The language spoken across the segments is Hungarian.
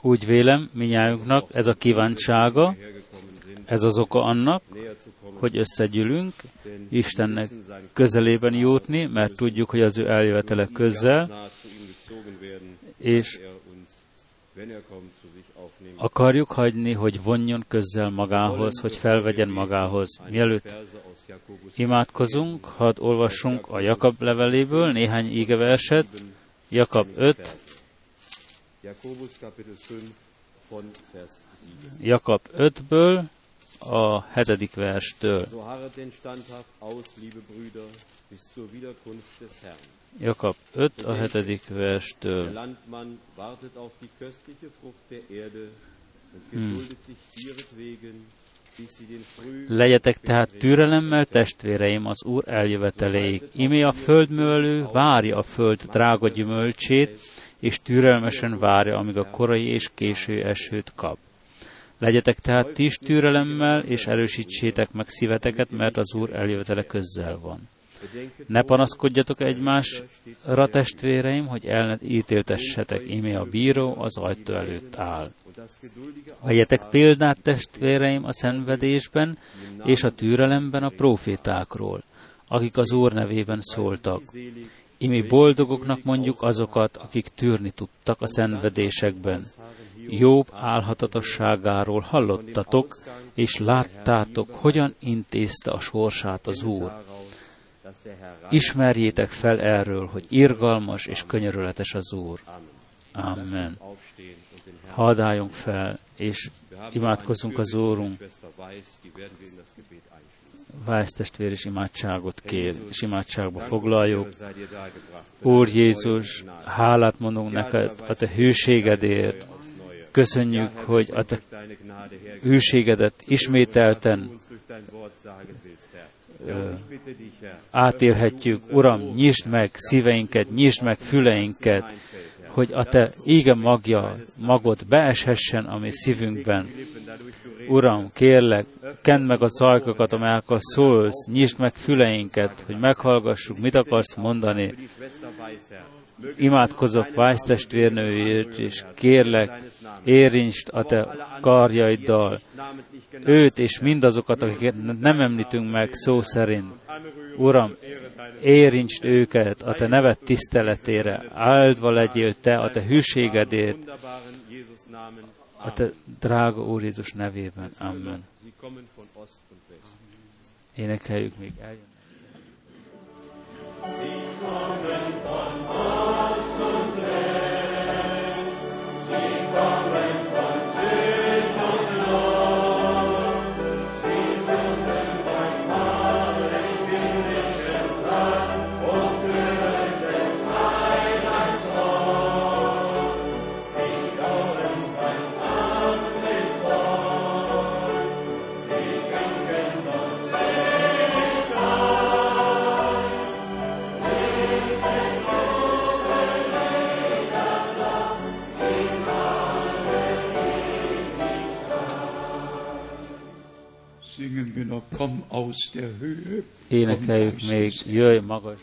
Úgy vélem, minnyájunknak ez a kíváncsága, ez az oka annak, hogy összegyűlünk, Istennek közelében jutni, mert tudjuk, hogy az ő eljövetele közel, és akarjuk hagyni, hogy vonjon közel magához, hogy felvegyen magához. Mielőtt imádkozunk, hadd olvassunk a Jakab leveléből néhány ígeverset, Jakab 5, Jakab 5-ből, a hetedik verstől. Jakab 5 a hetedik verstől. Hmm. Legyetek tehát türelemmel, testvéreim, az Úr eljöveteléig. Imé a földművelő várja a föld drága gyümölcsét, és türelmesen várja, amíg a korai és késő esőt kap. Legyetek tehát ti is türelemmel, és erősítsétek meg szíveteket, mert az Úr eljövetele közel van. Ne panaszkodjatok egymásra, testvéreim, hogy el ne ítéltessetek, imé a bíró az ajtó előtt áll. Vegyetek példát, testvéreim, a szenvedésben és a türelemben a profétákról, akik az Úr nevében szóltak. Imi boldogoknak mondjuk azokat, akik tűrni tudtak a szenvedésekben. Jobb álhatatosságáról hallottatok, és láttátok, hogyan intézte a sorsát az Úr. Ismerjétek fel erről, hogy irgalmas és könyörületes az Úr. Amen. Hadd fel, és imádkozzunk az Úrunk. Vájsz testvér is imádságot kér, és imádságba foglaljuk. Úr Jézus, hálát mondunk neked a te hűségedért, Köszönjük, hogy a te hűségedet ismételten átélhetjük. Uram, nyisd meg szíveinket, nyisd meg füleinket, hogy a te ége magja, magod beeshessen a mi szívünkben. Uram, kérlek, kend meg a zajkokat, amelyekkel szólsz, nyisd meg füleinket, hogy meghallgassuk, mit akarsz mondani. Imádkozok Vájsz testvérnőjét, és kérlek, érintsd a te karjaiddal őt és mindazokat, akiket nem említünk meg szó szerint. Uram, érintsd őket a te nevet tiszteletére, áldva legyél te a te hűségedért, a te drága Úr Jézus nevében. Amen. Énekeljük még eljön. Énekeljük még, jöjj magas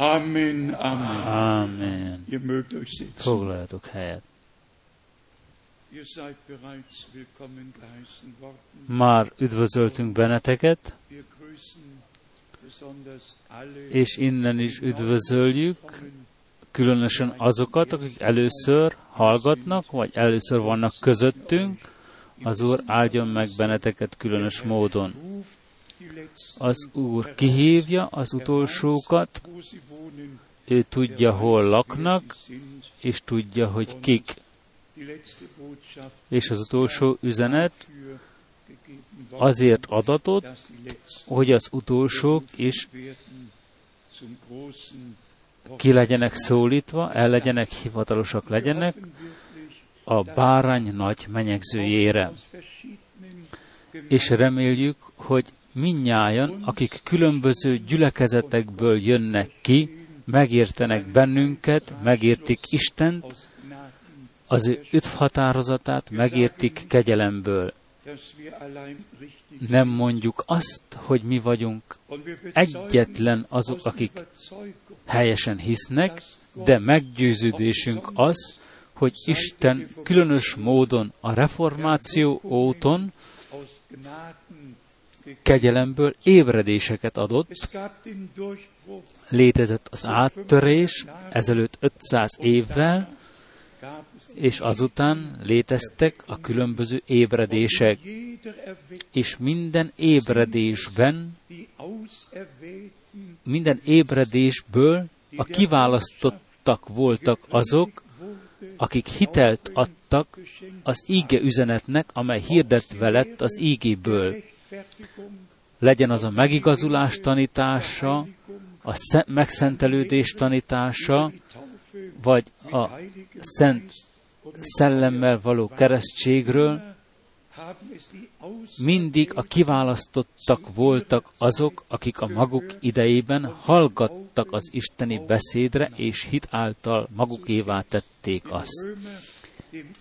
Amen, Amen. Amen. Ihr mögt euch sitzen. Foglaljatok helyet. Már üdvözöltünk benneteket, és innen is üdvözöljük különösen azokat, akik először hallgatnak, vagy először vannak közöttünk. Az Úr áldjon meg benneteket különös módon. Az Úr kihívja az utolsókat, ő tudja, hol laknak, és tudja, hogy kik. És az utolsó üzenet azért adatot, hogy az utolsók is ki legyenek szólítva, el legyenek, hivatalosak legyenek a bárány nagy menyegzőjére. És reméljük, hogy minnyájan, akik különböző gyülekezetekből jönnek ki, megértenek bennünket, megértik Istent, az ő üdvhatározatát, megértik kegyelemből. Nem mondjuk azt, hogy mi vagyunk egyetlen azok, akik helyesen hisznek, de meggyőződésünk az, hogy Isten különös módon a reformáció óton. Kegyelemből ébredéseket adott, létezett az áttörés ezelőtt 500 évvel, és azután léteztek a különböző ébredések, és minden ébredésben, minden ébredésből a kiválasztottak voltak azok, akik hitelt adtak az íge üzenetnek, amely hirdetve lett az ígéből. Legyen az a megigazulás tanítása, a sze- megszentelődés tanítása, vagy a szent szellemmel való keresztségről, mindig a kiválasztottak voltak azok, akik a maguk idejében hallgattak az isteni beszédre, és hit által magukévá tették azt.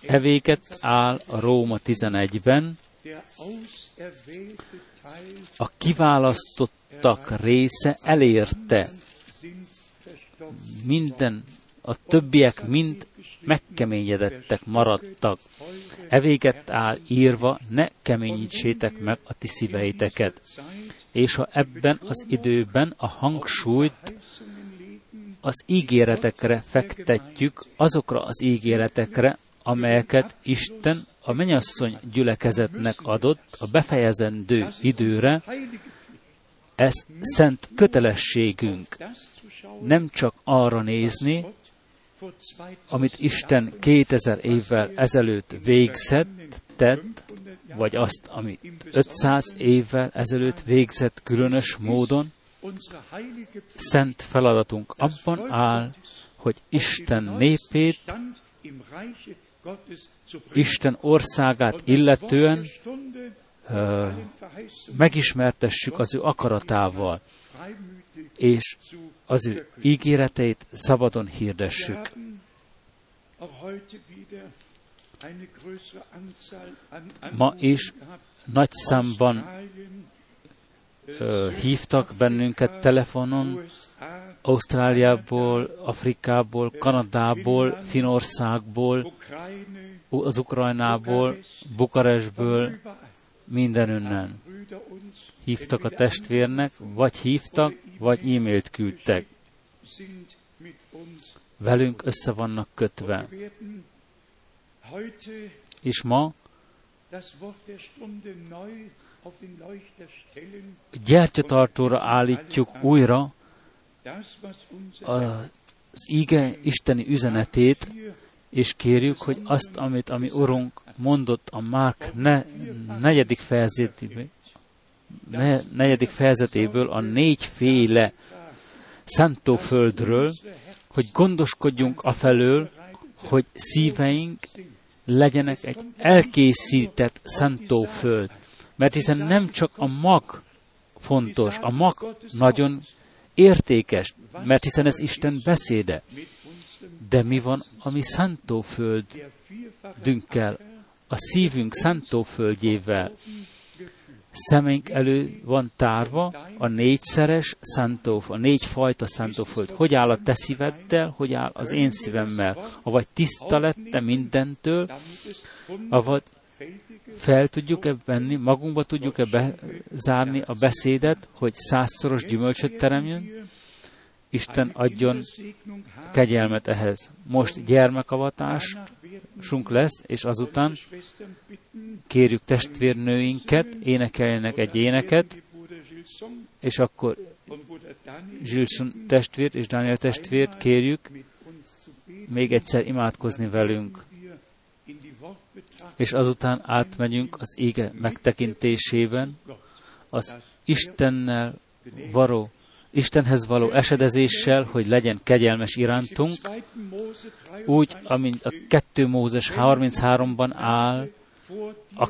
Evéket áll a Róma 11-ben, der auserwählte Teil a kiválasztottak része elérte minden, a többiek mind megkeményedettek, maradtak. Evéget áll írva, ne keményítsétek meg a ti szíveiteket. És ha ebben az időben a hangsúlyt az ígéretekre fektetjük, azokra az ígéretekre, amelyeket Isten a menyasszony gyülekezetnek adott a befejezendő időre, ez szent kötelességünk. Nem csak arra nézni, Gott vor 2000 amit Isten 2000 évvel ezelőtt végzett, tett, vagy azt, amit 500 évvel ezelőtt végzett különös módon, szent feladatunk abban áll, hogy Isten népét, Isten országát illetően ö, megismertessük az ő akaratával, és az ő ígéreteit szabadon hirdessük. Ma is nagy számban ö, hívtak bennünket telefonon, Ausztráliából, Afrikából, Kanadából, Finországból, az Ukrajnából, Bukarestből, mindenünnen. Hívtak a testvérnek, vagy hívtak, vagy e-mailt küldtek. Velünk össze vannak kötve. És ma gyertyatartóra állítjuk újra az ige isteni üzenetét, és kérjük, hogy azt, amit a mi Urunk mondott a Márk ne, negyedik fejezetéből, ne, negyedik fejezetéből a négyféle szántóföldről, hogy gondoskodjunk afelől, hogy szíveink legyenek egy elkészített szántóföld. Mert hiszen nem csak a mag fontos, a mag nagyon értékes, mert hiszen ez Isten beszéde. De mi van a mi szántóföldünkkel, a szívünk szántóföldjével? Szemünk elő van tárva a négyszeres szántóf, a négyfajta szántóföld. Hogy áll a te szíveddel, hogy áll az én szívemmel? Avagy tiszta lette mindentől, avagy fel tudjuk-e venni, magunkba tudjuk-e bezárni a beszédet, hogy százszoros gyümölcsöt teremjön? Isten adjon kegyelmet ehhez. Most gyermekavatásunk lesz, és azután kérjük testvérnőinket, énekeljenek egy éneket, és akkor Zsilson testvért és Daniel testvért kérjük még egyszer imádkozni velünk. És azután átmegyünk az ége megtekintésében, az Istennel való Istenhez való esedezéssel, hogy legyen kegyelmes irántunk, úgy, amint a 2 Mózes 33-ban áll, a,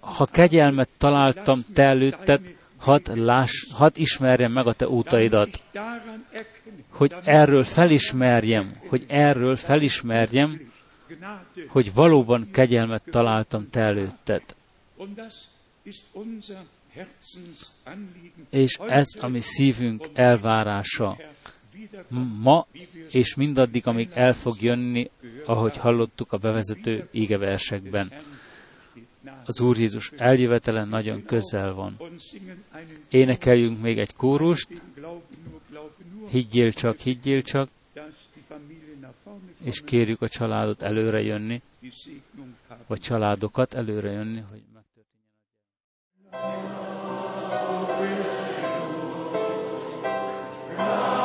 ha kegyelmet találtam te előtted, hadd, láss, hadd ismerjem meg a te útaidat, hogy erről felismerjem, hogy erről felismerjem, hogy valóban kegyelmet találtam te előtted. És ez a mi szívünk elvárása ma, és mindaddig, amíg el fog jönni, ahogy hallottuk a bevezető ígeversekben. Az Úr Jézus eljövetele nagyon közel van. Énekeljünk még egy kórust, higgyél csak, higgyél csak, és kérjük a családot előre jönni, vagy családokat előre jönni, hogy megtörténjen. Wasze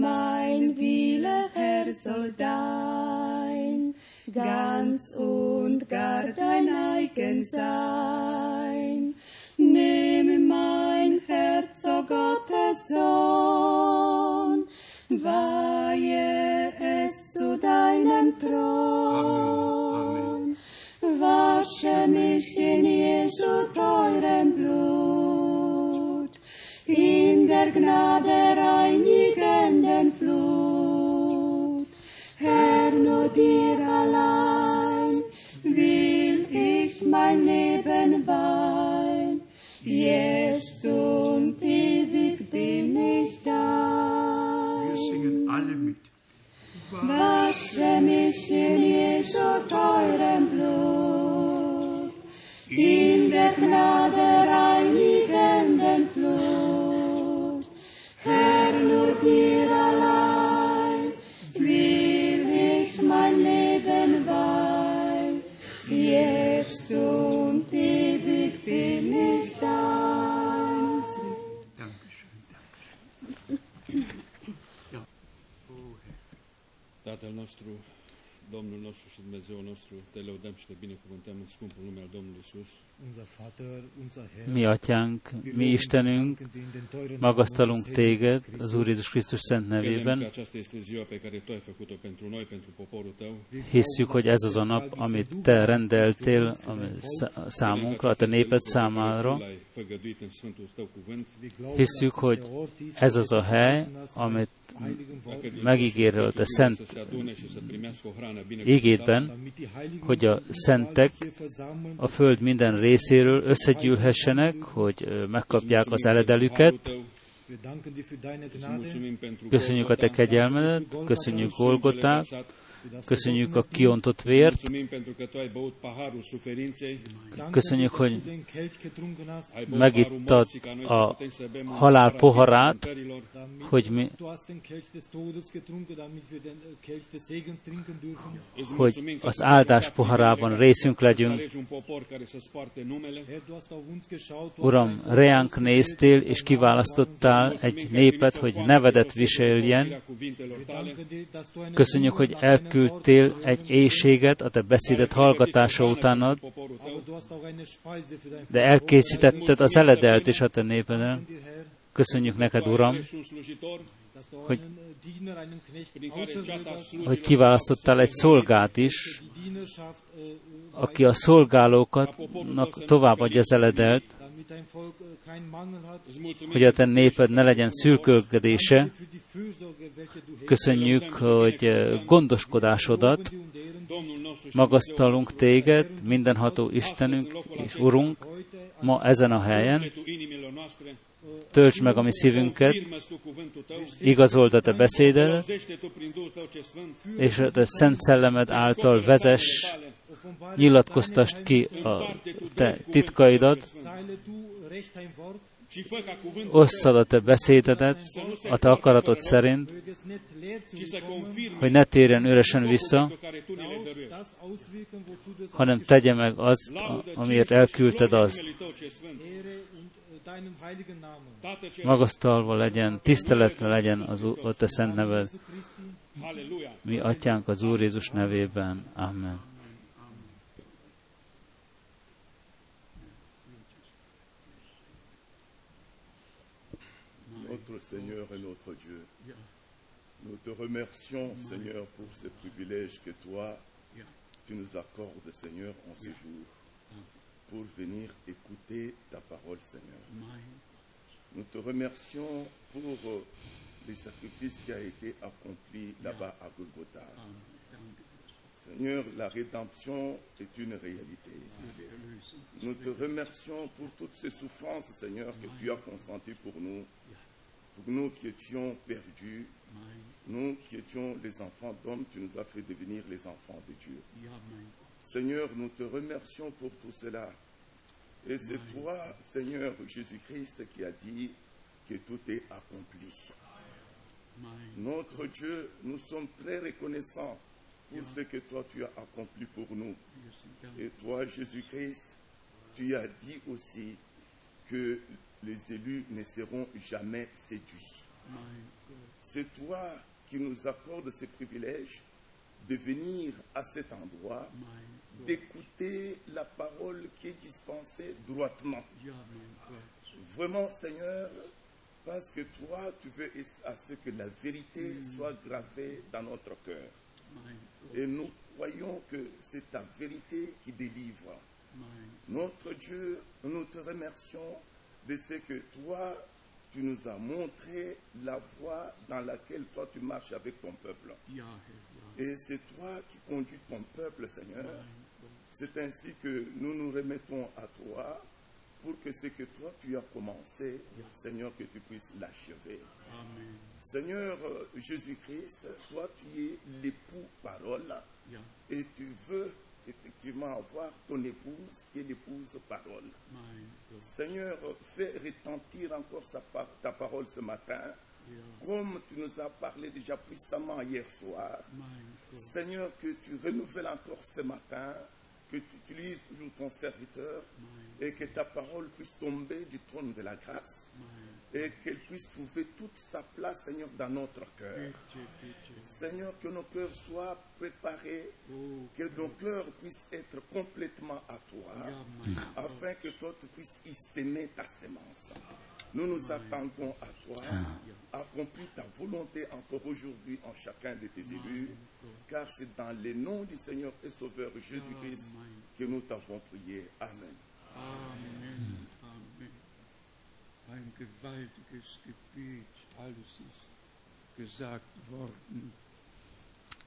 mein Wille, Herr, soll dein, ganz und gar dein eigen sein. Nimm mein Herz, o Gottes Sohn, weihe es zu deinem Thron. Wasche mich in Jesu teurem Blut, in der Gnade Wir singen alle mit. Wasche mich in Jesu teurem Blut, in der Gnade Tatăl nostru, Domnul nostru și Dumnezeu nostru, te lăudăm și te binecuvântăm în scumpul nume al Domnului Isus. Mi atyánk, mi Istenünk, magasztalunk téged az Úr Jézus Krisztus szent nevében. Hisszük, hogy ez az a nap, amit te rendeltél ami szá- számunkra, a te néped számára. Hisszük, hogy ez az a hely, amit megígéröl te szent ígédben, hogy a szentek a föld minden részéről összegyűlhessenek, hogy megkapják az eledelüket. Köszönjük a te kegyelmedet, köszönjük Golgotát. Köszönjük a kiontott vért, köszönjük, hogy megittad a halál poharát, hogy mi, hogy az áldás poharában részünk legyünk. Uram, reánk néztél, és kiválasztottál egy népet, hogy nevedet viseljen. Köszönjük, hogy deinem elküldtél Wort egy éjséget a te beszédet hallgatása utánad, de elkészítetted az eledelt is a te népeden. Köszönjük neked, Uram, Hogy- hogy kiválasztottál egy szolgát is, aki a szolgálókatnak továbbadja az eledelt, hogy a te néped ne legyen szürkölködése. Köszönjük, hogy eh, gondoskodásodat, magasztalunk téged, mindenható Istenünk és Urunk, ma ezen a helyen, töltsd meg a mi szívünket, igazold a te beszédedet, és a te szent szellemed által vezess, nyilatkoztasd ki a te titkaidat, Osszad a te beszédedet a te akaratod szerint, hogy ne térjen üresen vissza, hanem tegye meg azt, amiért elküldted azt. Magasztalva legyen, tiszteletre legyen az a te szent neved, mi atyánk az Úr Jézus nevében. Amen. Seigneur et notre Dieu, nous te remercions, Seigneur, pour ce privilège que toi, tu nous accordes, Seigneur, en ce jour, pour venir écouter ta parole, Seigneur. Nous te remercions pour euh, le sacrifice qui a été accompli là-bas à Golgotha. Seigneur, la rédemption est une réalité. Nous te remercions pour toutes ces souffrances, Seigneur, que tu as consenties pour nous, pour nous qui étions perdus, nous qui étions les enfants d'hommes, tu nous as fait devenir les enfants de Dieu. Seigneur, nous te remercions pour tout cela. Et c'est toi, Seigneur Jésus-Christ, qui a dit que tout est accompli. Notre Dieu, nous sommes très reconnaissants pour ce que toi tu as accompli pour nous. Et toi, Jésus-Christ, tu as dit aussi que les élus ne seront jamais séduits. C'est toi qui nous accordes ce privilège de venir à cet endroit, d'écouter la parole qui est dispensée droitement. Vraiment, Seigneur, parce que toi, tu veux à ce que la vérité soit gravée dans notre cœur. Et nous croyons que c'est ta vérité qui délivre. Notre Dieu, nous te remercions de ce que toi, tu nous as montré la voie dans laquelle toi tu marches avec ton peuple. Et c'est toi qui conduis ton peuple, Seigneur. C'est ainsi que nous nous remettons à toi pour que ce que toi tu as commencé, Seigneur, que tu puisses l'achever. Seigneur euh, Jésus-Christ, toi tu es l'époux parole et tu veux effectivement avoir ton épouse qui est l'épouse parole. Seigneur, fais retentir encore sa par- ta parole ce matin, comme tu nous as parlé déjà puissamment hier soir. Seigneur, que tu renouvelles encore ce matin, que tu utilises toujours ton serviteur et que ta parole puisse tomber du trône de la grâce et qu'elle puisse trouver toute sa place, Seigneur, dans notre cœur. Seigneur, que nos cœurs soient préparés, que nos cœurs puissent être complètement à toi, afin que toi, tu puisses y s'aimer ta sémence. Nous nous attendons à toi. Accomplis ta volonté encore aujourd'hui en chacun de tes élus, car c'est dans le nom du Seigneur et Sauveur Jésus-Christ que nous t'avons prié. Amen. Amen. Amen. Ein gewaltiges Gebet. Alles ist gesagt worden.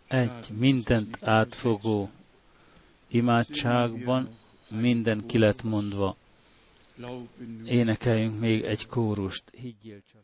Egy mindent átfogó imádságban minden ki lett mondva. Énekeljünk még egy kórust. Higgyél csak.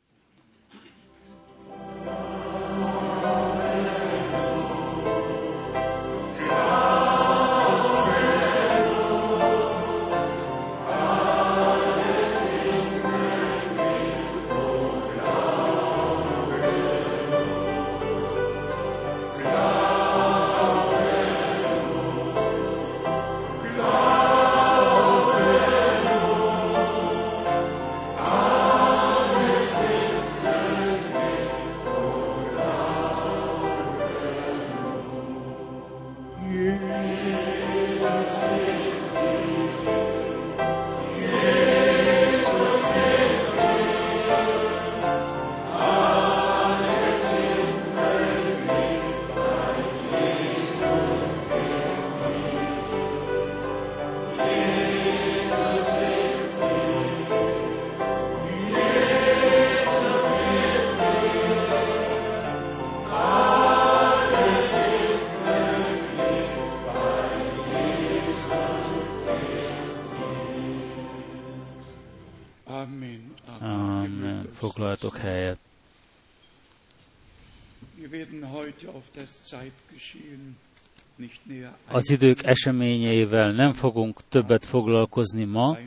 Az idők eseményeivel nem fogunk többet foglalkozni ma.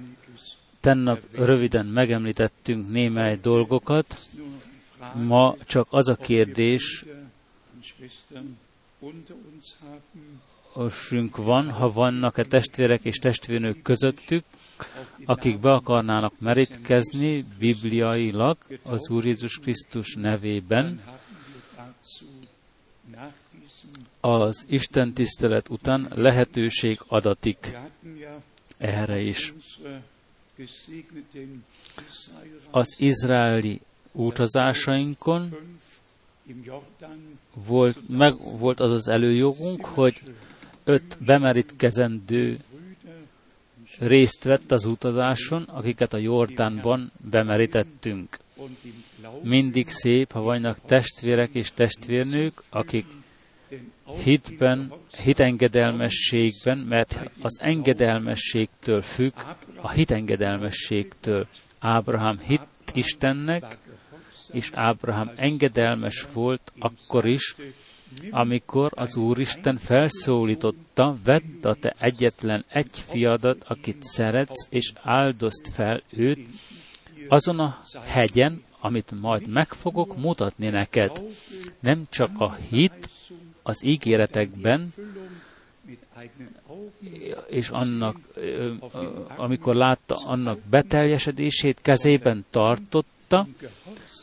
Tennap röviden megemlítettünk némely dolgokat. Ma csak az a kérdés, osünk van, ha vannak-e testvérek és testvérnők közöttük, akik be akarnának merítkezni bibliailag az Úr Jézus Krisztus nevében, az Isten tisztelet után lehetőség adatik erre is. Az izraeli Jordan volt, meg volt az az előjogunk, hogy öt bemerítkezendő részt vett az utazáson, akiket a Jordánban bemerítettünk. Mindig szép, ha vannak testvérek és testvérnők, akik hitben, hitengedelmességben, mert az engedelmességtől függ, a hitengedelmességtől. Ábrahám hit Istennek, és Ábrahám engedelmes volt akkor is, amikor az Úristen felszólította, vedd a te egyetlen egy fiadat, akit szeretsz, és áldozd fel őt azon a hegyen, amit majd meg fogok mutatni neked. Nem csak a hit az ígéretekben, és annak, amikor látta annak beteljesedését, kezében tartotta,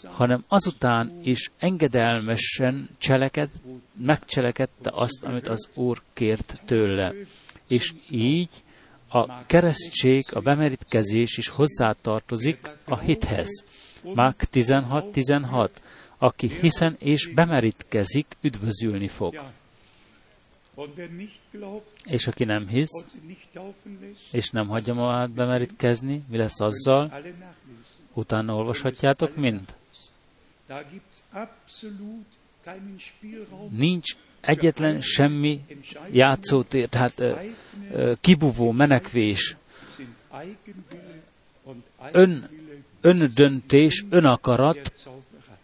hanem azután is engedelmesen cseleked, megcselekedte azt, amit az Úr kért tőle. És így a keresztség, a bemerítkezés is hozzátartozik a hithez. Mák 16.16. Aki hiszen és bemerítkezik, üdvözülni fog. És aki nem hisz, és nem hagyja magát bemerítkezni, mi lesz azzal? Utána olvashatjátok mind? Nincs egyetlen semmi játszótér, tehát ö, ö, kibuvó menekvés, ön, öndöntés, önakarat.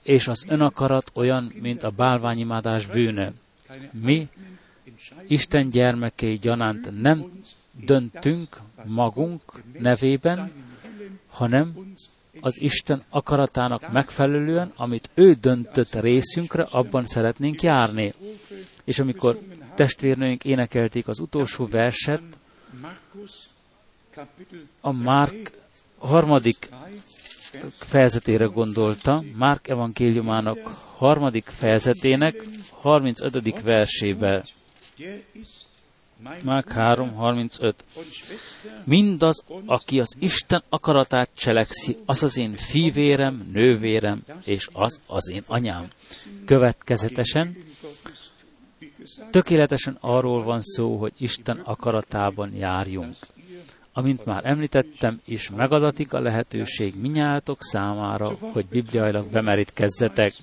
És az önakarat olyan, mint a bálványimádás bűne. Mi Isten gyermekei gyanánt nem döntünk magunk nevében, hanem az Isten akaratának megfelelően, amit ő döntött részünkre, abban szeretnénk járni. És amikor testvérnőink énekelték az utolsó verset, a Márk harmadik 3, fejezetére gondolta, Márk evangéliumának harmadik fejezetének 35. versével. Márk 3, 35. und Schwester Mindaz, aki az Isten akaratát cselekszi, az az én fivérem, nővérem, és az az én anyám. Következetesen, tökéletesen arról van szó, hogy Isten akaratában járjunk. Amint már említettem, is megadatik a lehetőség minnyátok számára, hogy bibliailag bemerítkezzetek.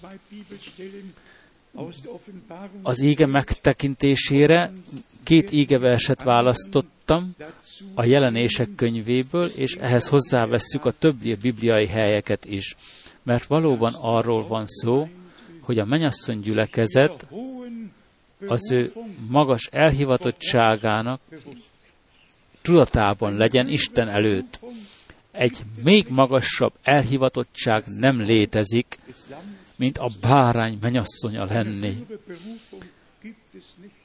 Az íge megtekintésére két ígeverset választottam a jelenések könyvéből, és ehhez hozzávesszük a többi bibliai helyeket is. Mert valóban arról van szó, hogy a menyasszony gyülekezet az ő magas elhivatottságának tudatában legyen Isten előtt. Egy még magasabb elhivatottság nem létezik, mint a bárány menyasszonya lenni.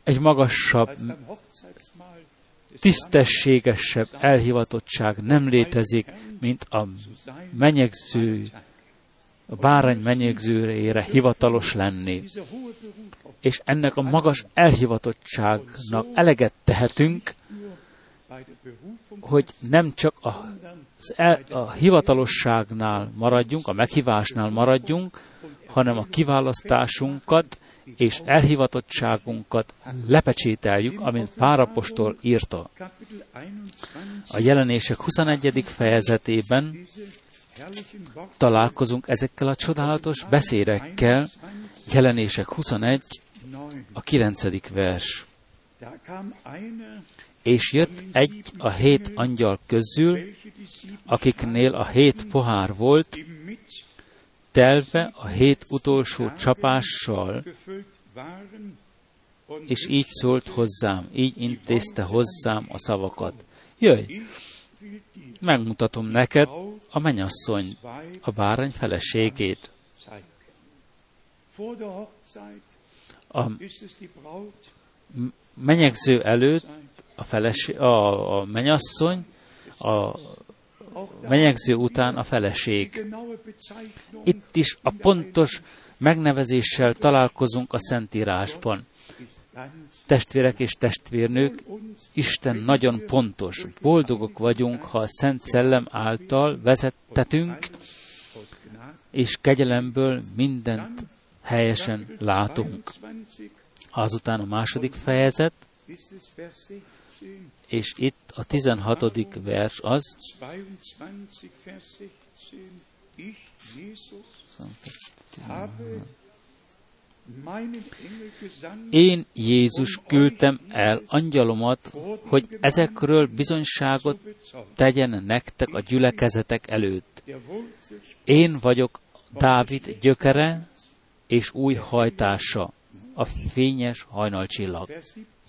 Egy magasabb, tisztességesebb elhivatottság nem létezik, mint a menyegző, a bárány menyegzőjére hivatalos lenni. És ennek a magas elhivatottságnak eleget tehetünk, hogy nem csak az el, a hivatalosságnál maradjunk, a meghívásnál maradjunk, hanem a kiválasztásunkat és elhivatottságunkat lepecsételjük, amint Párapostól írta. Kapitel 21 A jelenések 21. fejezetében találkozunk ezekkel a csodálatos beszédekkel, jelenések 21, 9. a 9. vers. És jött egy a hét angyal közül, akiknél a hét pohár volt, telve a hét utolsó csapással, és így szólt hozzám, így intézte hozzám a szavakat. Jöjj, megmutatom neked a menyasszony, a bárány feleségét. A menyegző előtt a, feleség, a, a menyasszony, a menyegző után a feleség. Itt is a pontos megnevezéssel találkozunk a Szentírásban. Testvérek és testvérnők, Isten nagyon pontos. Boldogok vagyunk, ha a Szent Szellem által vezettetünk, és kegyelemből mindent helyesen látunk. 22 Azután a második fejezet, ist es Vers 16, és itt a 16. vers az, 22 Vers 16. Ich, Jesus, habe meinen Engel gesandt, én Jézus küldtem el angyalomat, hogy ezekről bizonyságot tegyen nektek a gyülekezetek előtt. Én vagyok Dávid gyökere és új hajtása, a fényes hajnalcsillag.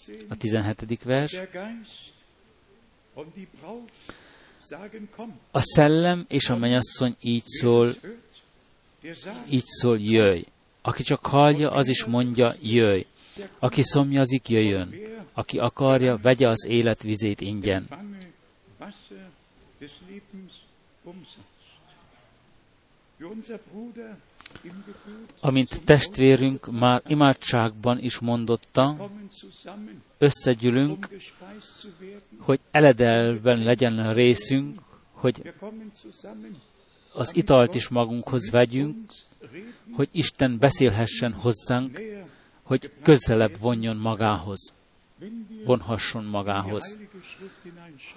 Vers 17. A 17. vers. Komm. A szellem és a mennyasszony így szól, így szól, jöjj. Aki csak hallja, az is mondja, jöjj. Aki szomjazik, jöjjön. Aki akarja, vegye az élet vizét ingyen. unser Bruder Gebet Amint testvérünk már imádságban is mondotta, összegyűlünk, hogy eledelben legyen részünk, hogy az italt is magunkhoz vegyünk, hogy Isten beszélhessen hozzánk, hogy közelebb vonjon magához, vonhasson magához.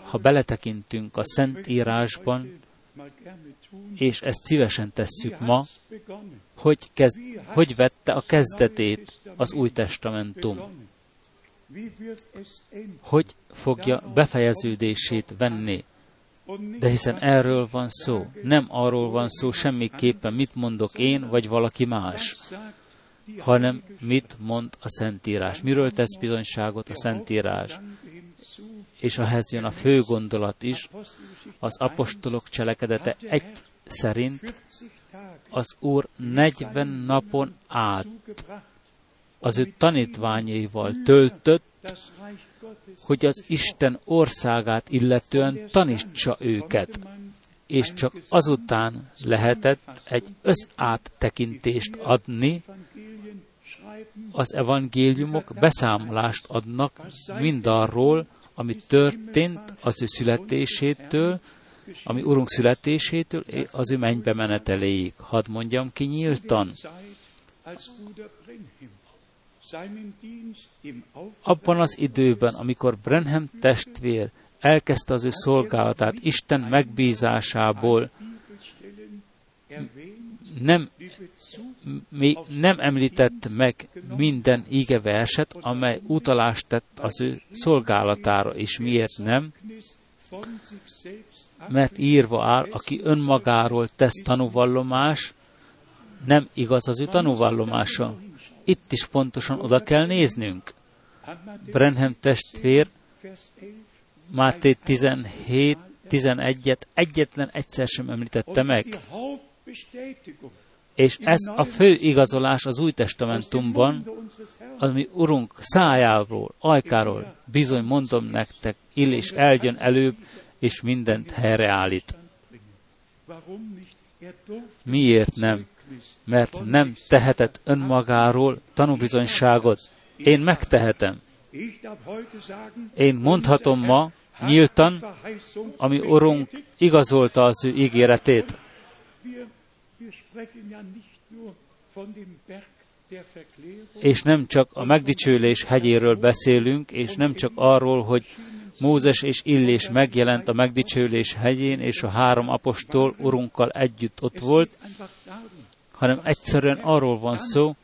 Ha beletekintünk a Szent Írásban. És ezt szívesen tesszük ma, begonnen? hogy, kezd, hogy vette a kezdetét az Új Testamentum, hogy fogja befejeződését venni. De hiszen erről van szó. Nem arról van szó semmiképpen, mit mondok én, vagy valaki más, hanem mit mond a Szentírás. Miről tesz bizonyságot a Szentírás. És ehhez jön a fő gondolat is, az apostolok cselekedete egy szerint 40 Tage az Úr 40 napon át az ő tanítványaival töltött, hogy az Isten országát illetően tanítsa őket, és csak azután lehetett egy összáttekintést adni, az evangéliumok beszámolást adnak mindarról, ami történt az ő születésétől, ami Urunk születésétől, az ő mennybe meneteléig. Hadd mondjam ki nyíltan, Brenhem abban az időben, amikor Brenham testvér elkezdte az ő szolgálatát Isten megbízásából, nem, még nem említett meg minden ígeverset, amely utalást tett az ő szolgálatára, és miért nem? Mert írva áll, aki önmagáról tesz tanúvallomás, nem igaz az ő tanúvallomása. Itt is pontosan oda kell néznünk. Brenham testvér Vers 11, Máté 17, 11-et egyetlen egyszer sem említette meg. És ez a fő igazolás az Új Testamentumban, ami Urunk szájáról, ajkáról, bizony mondom nektek, ill és eljön előbb, és mindent helyreállít. Er Miért nem? Mert nem tehetett önmagáról tanúbizonyságot. Én megtehetem. Én mondhatom ma nyíltan, ami Urunk igazolta az ő ígéretét. És nem csak a megdicsőlés hegyéről beszélünk, és nem csak arról, hogy Mózes és Illés megjelent a megdicsőlés hegyén, és a három apostol Urunkkal együtt ott volt, hanem egyszerűen arról van szó,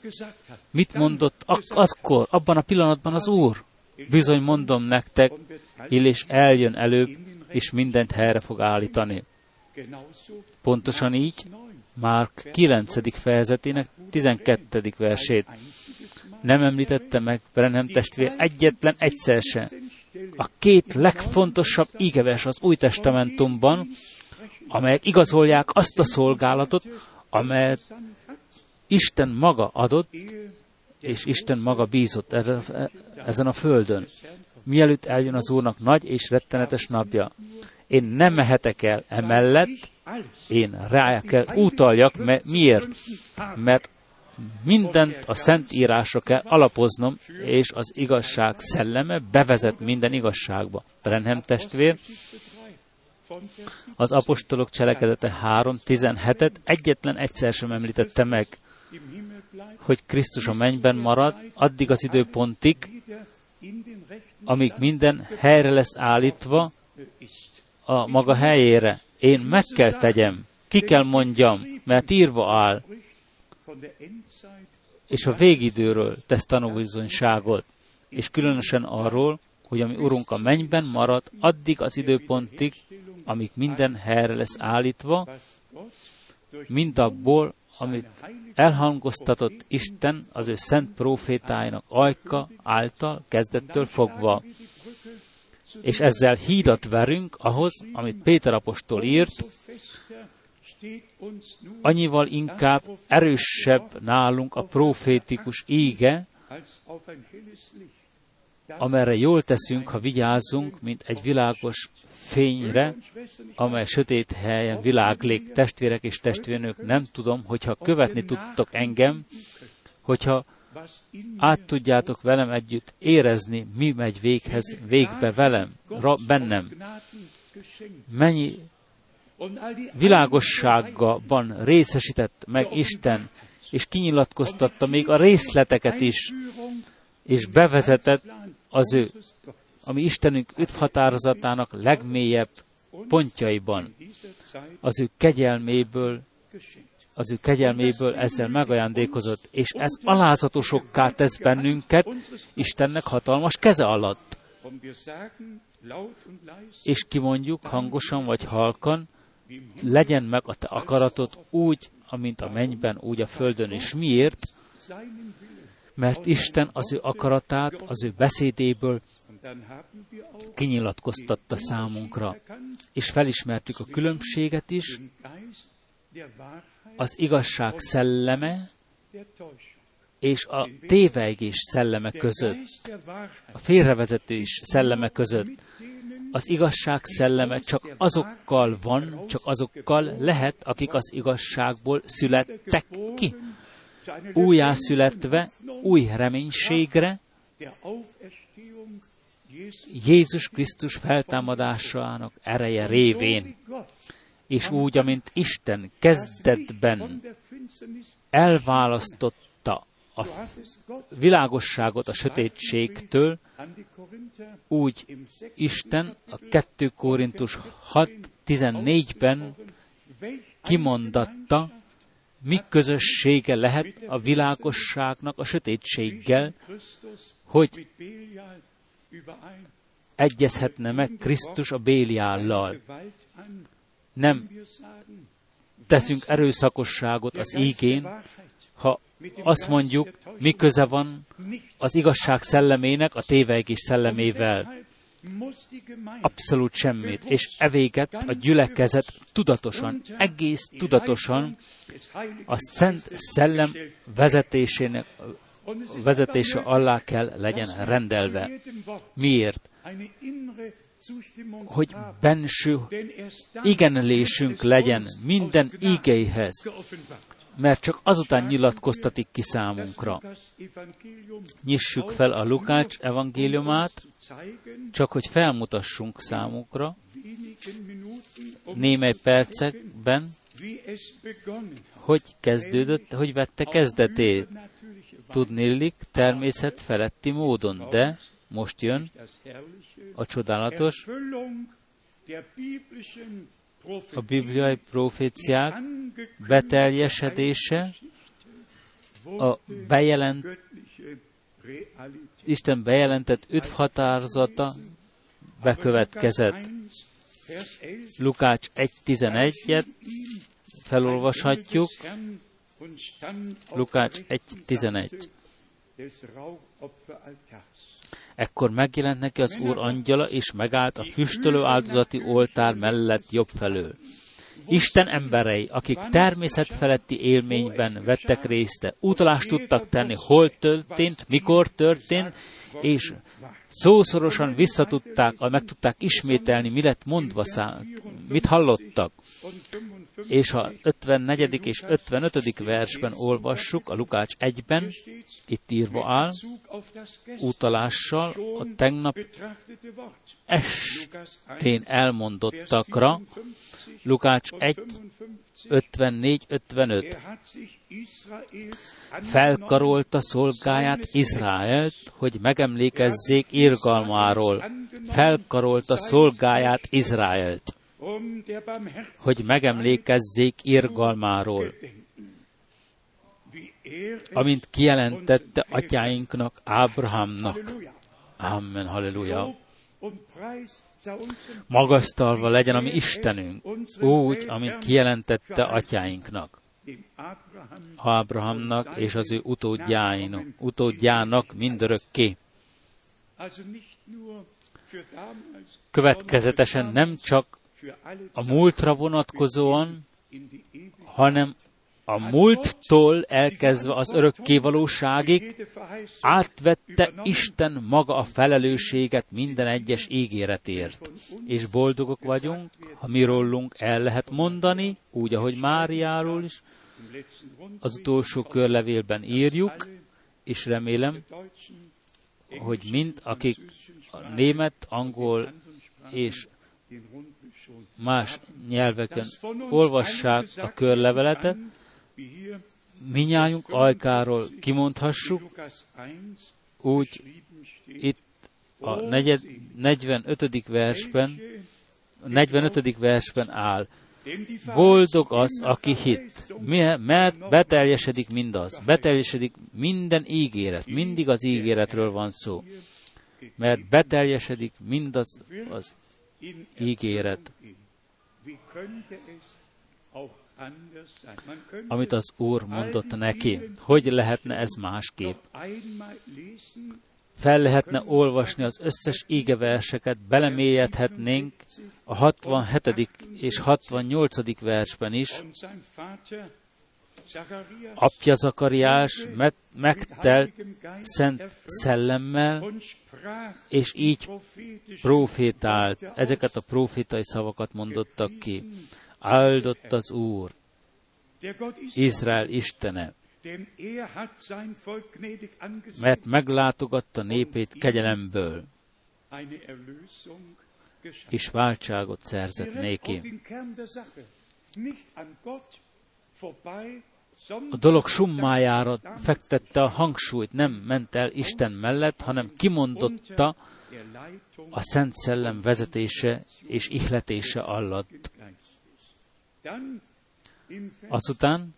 mit mondott ak- akkor, abban a pillanatban az Úr. Bizony mondom nektek, Illés eljön előbb, és mindent helyre fog állítani. Pontosan így, Márk 9. fejezetének 12. versét. Nem említette meg Brenham testvér egyetlen egyszer se. A két legfontosabb ígeves az Új Testamentumban, amelyek igazolják azt a szolgálatot, amelyet Isten maga adott, és Isten maga bízott ezen a földön. Mielőtt eljön az Úrnak nagy és rettenetes napja. Én nem mehetek el emellett, én rá kell utaljak, mert miért? Mert mindent a Szentírásra kell alapoznom, és az igazság szelleme bevezet minden igazságba. Brenhem testvér, az apostolok cselekedete 3.17-et egyetlen egyszer sem említette meg, hogy Krisztus a mennyben marad, addig az időpontig, amíg minden helyre lesz állítva a maga helyére. Én meg kell tegyem, ki kell mondjam, mert írva áll, és a végidőről tesz tanúbizonyságot, és különösen arról, hogy ami Urunk a mennyben marad, addig az időpontig, amíg minden helyre lesz állítva, mint abból, amit elhangoztatott Isten az ő szent profétáinak ajka által kezdettől fogva. És ezzel hídat verünk ahhoz, amit Péter apostol írt, annyival inkább erősebb nálunk a profétikus íge, amerre jól teszünk, ha vigyázunk, mint egy világos fényre, amely sötét helyen világlik. Testvérek és testvérnők, nem tudom, hogyha követni tudtok engem, hogyha át tudjátok velem együtt érezni, mi megy véghez, végbe velem, ra, bennem. Mennyi világosságban részesített meg Isten, és kinyilatkoztatta még a részleteket is, és bevezetett az ő, ami Istenünk üdvhatározatának legmélyebb pontjaiban, az ő kegyelméből, az ő kegyelméből ezzel megajándékozott, és ez alázatosokká tesz bennünket Istennek hatalmas keze alatt. És kimondjuk hangosan vagy halkan, legyen meg a te akaratod úgy, amint a mennyben, úgy a földön. És miért? Mert Isten az ő akaratát, az ő beszédéből kinyilatkoztatta számunkra, és felismertük a különbséget is, az igazság szelleme és a tévejgés szelleme között, a félrevezető is szelleme között. Az igazság szelleme csak azokkal van, csak azokkal lehet, akik az igazságból születtek ki. Újjászületve, új reménységre, Jézus Krisztus feltámadásának ereje révén, és úgy, amint Isten kezdetben elválasztotta a világosságot a sötétségtől, úgy Isten a 2 Korintus 6.14-ben kimondatta, mi közössége lehet a világosságnak a sötétséggel, hogy egyezhetne meg Krisztus a Béliállal. Nem teszünk erőszakosságot az ígén, ha azt mondjuk, mi köze van az igazság szellemének a tévegés szellemével. Abszolút semmit. És evéget a gyülekezet tudatosan, egész tudatosan a Szent Szellem vezetésének vezetése alá kell legyen rendelve. Miért? Hogy benső igenlésünk legyen minden ígeihez, mert csak azután nyilatkoztatik ki számunkra. Nyissuk fel a Lukács evangéliumát, csak hogy felmutassunk számukra némely percekben, hogy kezdődött, hogy vette kezdetét. Tudnélik természet feletti módon, de most jön. A csodálatos, a bibliai proféciák beteljesedése, a bejelent, Isten bejelentett öt határozata bekövetkezett. Lukács 1.11-et felolvashatjuk, Lukács 1.11. Ekkor megjelent neki az Úr angyala, és megállt a füstölő áldozati oltár mellett jobb felől. Isten emberei, akik természetfeletti élményben vettek részt, utalást tudtak tenni, hol történt, mikor történt, és szószorosan visszatudták, meg tudták ismételni, mi lett mondva, szá, mit hallottak. És a 54. és 55. versben olvassuk, a Lukács 1-ben, itt írva áll, utalással a tegnap estén elmondottakra, Lukács 1, 54-55. Felkarolta szolgáját Izraelt, hogy megemlékezzék irgalmáról. Felkarolta szolgáját Izraelt, hogy megemlékezzék irgalmáról. Amint kijelentette atyáinknak, Ábrahámnak. Amen, halleluja magasztalva legyen a mi Istenünk, úgy, amint kijelentette atyáinknak, Ábrahamnak és az ő utódjáinak, utódjának mindörökké. Következetesen nem csak a múltra vonatkozóan, hanem a múlttól elkezdve az örökkévalóságig átvette Isten maga a felelősséget minden egyes ígéretért. És boldogok vagyunk, ha mi rólunk el lehet mondani, úgy, ahogy Máriáról is, az utolsó körlevélben írjuk, és remélem, hogy mind, akik a német, angol és más nyelveken olvassák a körleveletet, minnyájunk ajkáról kimondhassuk, úgy itt a negyed, 45. versben, 45. versben áll, Boldog az, aki hit, mert beteljesedik mindaz, beteljesedik minden ígéret, mindig az ígéretről van szó, mert beteljesedik mindaz az ígéret amit az Úr mondott neki. Hogy lehetne ez másképp? Fel lehetne olvasni az összes ígeverseket, belemélyedhetnénk a 67. és 68. versben is. Apja Zakariás megtelt szent szellemmel, és így profétált. Ezeket a profétai szavakat mondottak ki áldott az Úr, Izrael Istene, mert meglátogatta népét kegyelemből, és váltságot szerzett néki. A dolog summájára fektette a hangsúlyt, nem ment el Isten mellett, hanem kimondotta a Szent Szellem vezetése és ihletése alatt. Azután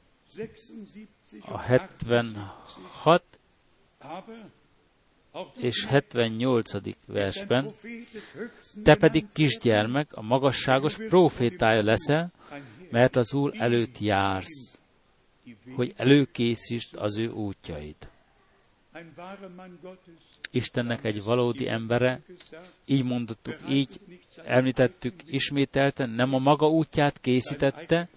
a 76 és 78. versben, te pedig kisgyermek, a magasságos profétája leszel, mert az Úr előtt jársz, hogy előkészítsd az ő útjait. Istennek egy valódi embere, így mondottuk, így említettük ismételten, nem a maga útját készítette,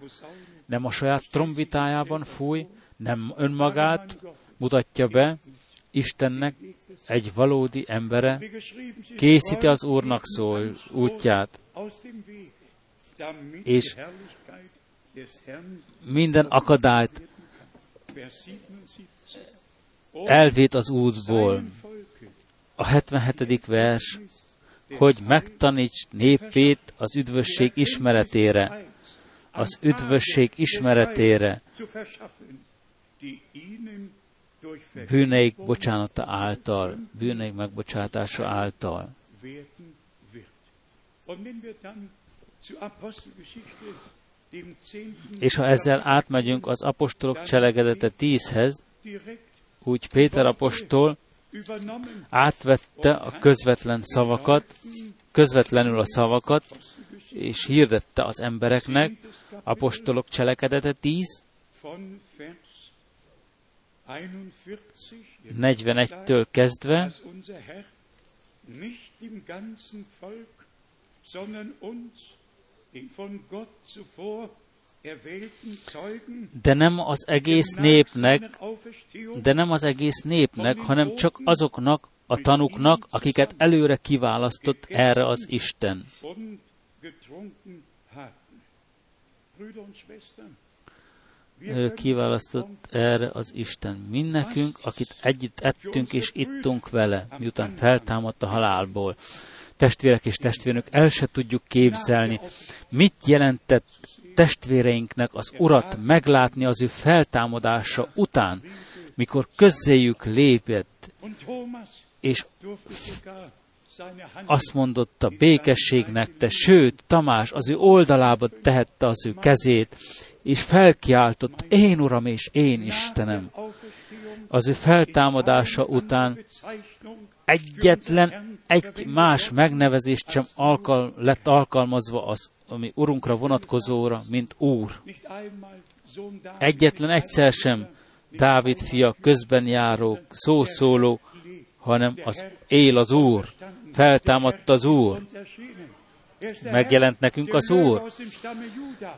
nem a saját trombitájában fúj, nem önmagát mutatja be, Istennek egy valódi embere készíti az Úrnak szól útját, és minden akadályt elvét az útból. A 77. vers, hogy megtaníts népét az üdvösség ismeretére, az üdvösség ismeretére, bűneik bocsánata által, bűneik megbocsátása által. És ha ezzel átmegyünk az apostolok cselekedete tízhez, úgy Péter apostol átvette a közvetlen szavakat, közvetlenül a szavakat, és hirdette az embereknek, apostolok cselekedete 10, von Vers 41-től kezdve, de nem az egész népnek, de nem az egész népnek, hanem csak azoknak a tanuknak, akiket előre kiválasztott erre az Isten. kiválasztott erre az Isten. Mindnekünk, akit együtt ettünk és ittunk vele, miután feltámadt a halálból. Testvérek és testvérnök, el se tudjuk képzelni, mit jelentett testvéreinknek az Urat meglátni az ő feltámadása után, mikor közzéjük lépett, és azt mondotta, békesség nektek, sőt, Tamás az ő oldalába tehette az ő kezét, és felkiáltott, én Uram és én Istenem. Az ő feltámadása után egyetlen egy más megnevezést sem alkal, lett alkalmazva az, ami Urunkra vonatkozóra, mint Úr. Egyetlen egyszer sem Dávid fia közben járó, szószóló, hanem az él az Úr, feltámadt az Úr, megjelent nekünk az Úr.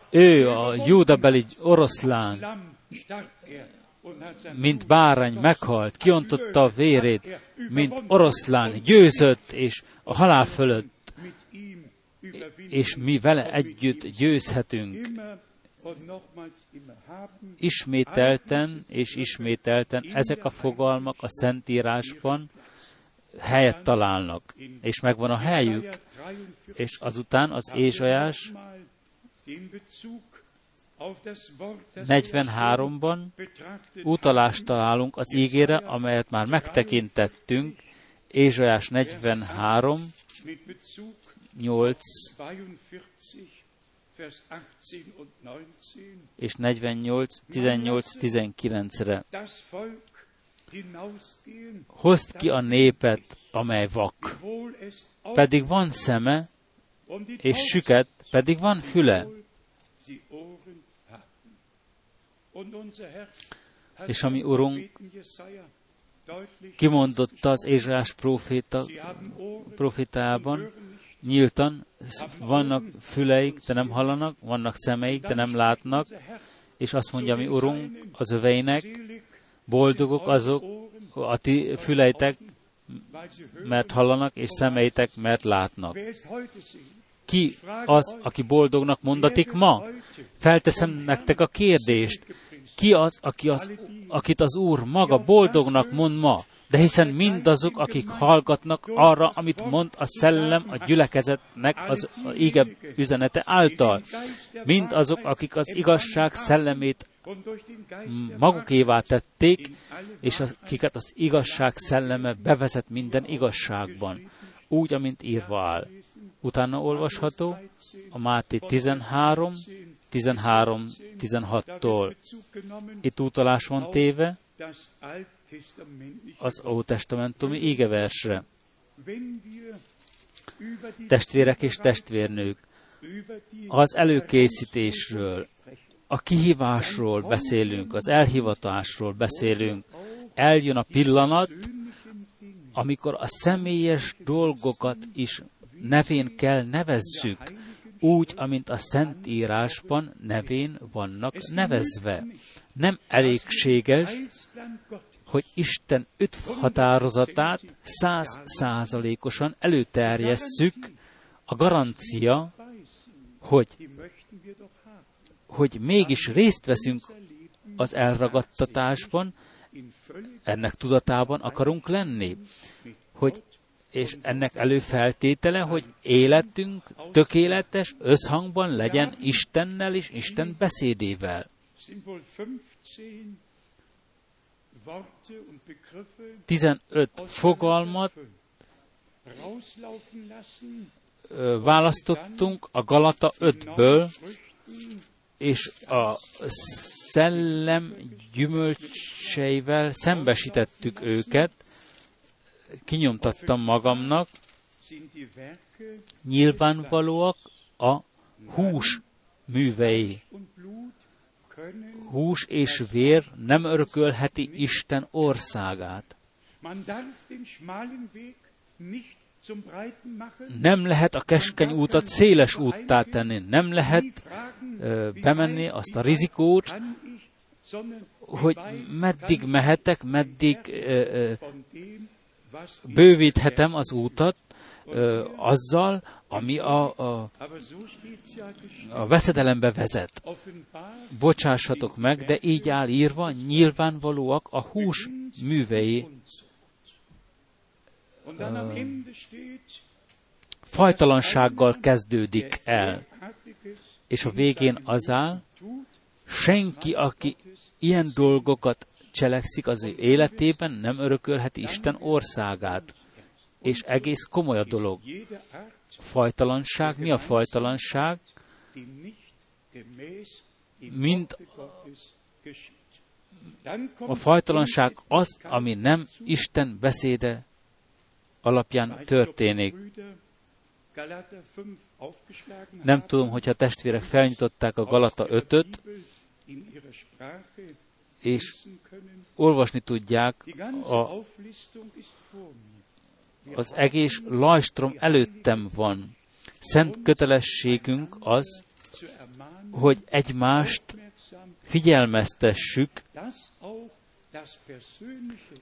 Ő a júdabeli oroszlán, Mint bárány meghalt, kiontotta a vérét, mint oroszlán, győzött, és a halál fölött, és mi vele együtt győzhetünk. Ismételten és ismételten ezek a fogalmak a Szentírásban helyet találnak, és megvan a helyük, Jesaja 43 és azután az Ézsajás 43-ban betrachtet utalást találunk az ígére, amelyet már megtekintettünk, Ézsajás 43, mit Bezug 8 42, Vers 18 und 19. és 48, 18-19-re. Das Volk hinausgehen, Hozd ki a népet, amely vak, pedig van szeme, és süket, pedig van füle. wohl sie Ohren hatten. Und unser Herr hat És ami Urunk kimondotta az Ézsás Ohren, profétában, nyíltan, vannak füleik, de nem hallanak, vannak szemeik, de nem látnak, és azt mondja, mi Urunk az öveinek, boldogok azok, a ti füleitek, mert hallanak, és szemeitek, mert látnak. Ki az, aki boldognak mondatik ma? Felteszem nektek a kérdést. Ki az, aki az, akit az Úr maga boldognak mond ma? De hiszen mindazok, akik hallgatnak arra, amit mond a szellem a gyülekezetnek az ige üzenete által. Mind azok, akik az igazság szellemét magukévá tették, és akiket az igazság szelleme bevezet minden igazságban, úgy, amint írva áll. Utána olvasható a Máté 13, 13, 16-tól. Bezug genommen, Itt utalás van téve az Ótestamentumi ígeversre. Testvérek és testvérnők, az előkészítésről, a kihívásról beszélünk, az elhivatásról beszélünk. Eljön a pillanat, amikor a személyes dolgokat is nevén kell nevezzük, úgy, amint a Szentírásban nevén vannak nevezve. Nem elégséges, hogy Isten öt határozatát száz százalékosan előterjesszük, a garancia, hogy, hogy mégis részt veszünk az elragadtatásban, ennek tudatában akarunk lenni, hogy és ennek előfeltétele, hogy életünk tökéletes összhangban legyen Istennel és Isten beszédével. sind wohl 15 Worte und Begriffe 15 fogalmat választottunk a Galata 5-ből, és a szellem gyümölcseivel szembesítettük őket, kinyomtattam magamnak, nyilvánvalóak a hús művei. Hús és vér nem örökölheti Isten országát. Nem lehet a keskeny útat széles úttá tenni, nem lehet ö, bemenni azt a rizikót, hogy meddig mehetek, meddig ö, ö, bővíthetem az útat ö, azzal, ami a, a, a veszedelembe vezet. Bocsássatok meg, de így áll írva, nyilvánvalóak a hús művei. Steht, Fajtalansággal kezdődik el, és a végén az áll, senki, aki ilyen dolgokat cselekszik az ő életében, nem örökölheti Isten országát. És egész komoly a dolog. Fajtalanság, mi a fajtalanság? Mind a fajtalanság az, ami nem Isten beszéde alapján történik. Galater 5 aufgeschlagen Nem tudom, hogyha testvérek felnyitották a Galata 5-öt, in ihrer Sprache és olvasni tudják a, az egész lajstrom előttem van. Szent kötelességünk az, hogy egymást figyelmeztessük,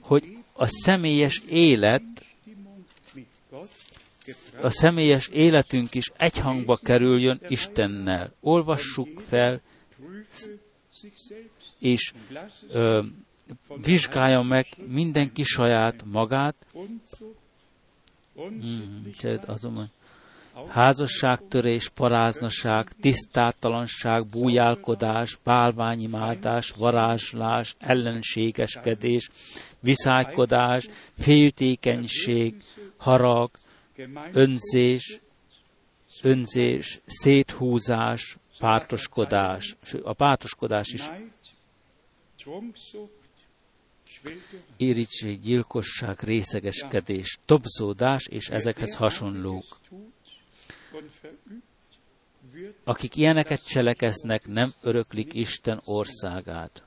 hogy a személyes élet, a személyes életünk is egyhangba kerüljön Istennel. Olvassuk fel, és ö, vizsgálja meg mindenki saját magát, Unsittlichkeit, azonban házasságtörés, paráznaság, tisztátalanság, bújálkodás, bálványimádás, varázslás, ellenségeskedés, viszálykodás, féltékenység, harag, önzés, önzés, széthúzás, pártoskodás. A pártoskodás is. Irítség, gyilkosság, részegeskedés, tobzódás és ezekhez hasonlók. Akik ilyeneket cselekeznek, nem öröklik Isten országát.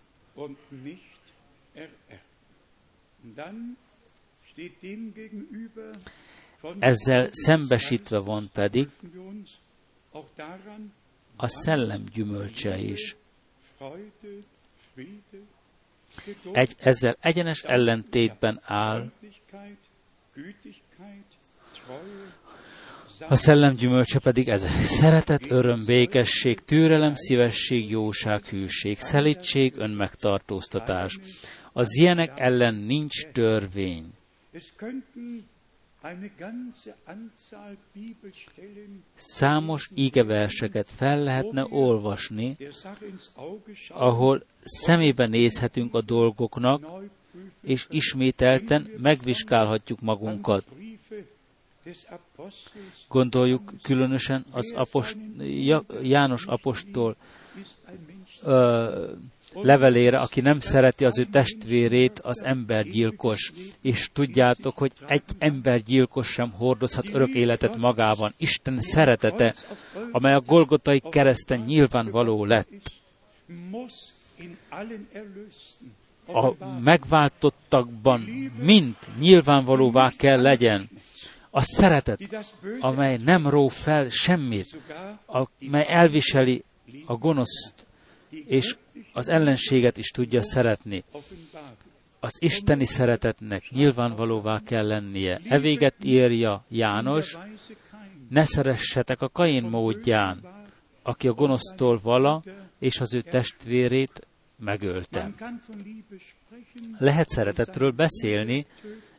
Ezzel szembesítve van pedig a szellem gyümölcse is. Egy, ezzel egyenes ellentétben áll A szellem gyümölcse pedig ez. Szeretet, öröm, békesség, türelem, szívesség, jóság, hűség, szelítség, önmegtartóztatás. Az ilyenek ellen nincs törvény. Számos ígeverseket fel lehetne olvasni, ahol szemébe nézhetünk a dolgoknak, és ismételten megvizsgálhatjuk magunkat. Gondoljuk különösen az apost, János apostol ö, levelére, aki nem szereti az ő testvérét, az embergyilkos. És tudjátok, hogy egy embergyilkos sem hordozhat örök életet magában. Isten szeretete, amely a Golgotai kereszten nyilvánvaló lett. A megváltottakban mind nyilvánvalóvá kell legyen. A szeretet, amely nem ró fel semmit, amely elviseli a gonoszt, és az ellenséget is tudja szeretni. Az isteni szeretetnek nyilvánvalóvá kell lennie. E véget írja János, ne szeressetek a Kain módján, aki a gonosztól vala, és az ő testvérét megölte. Lehet szeretetről beszélni,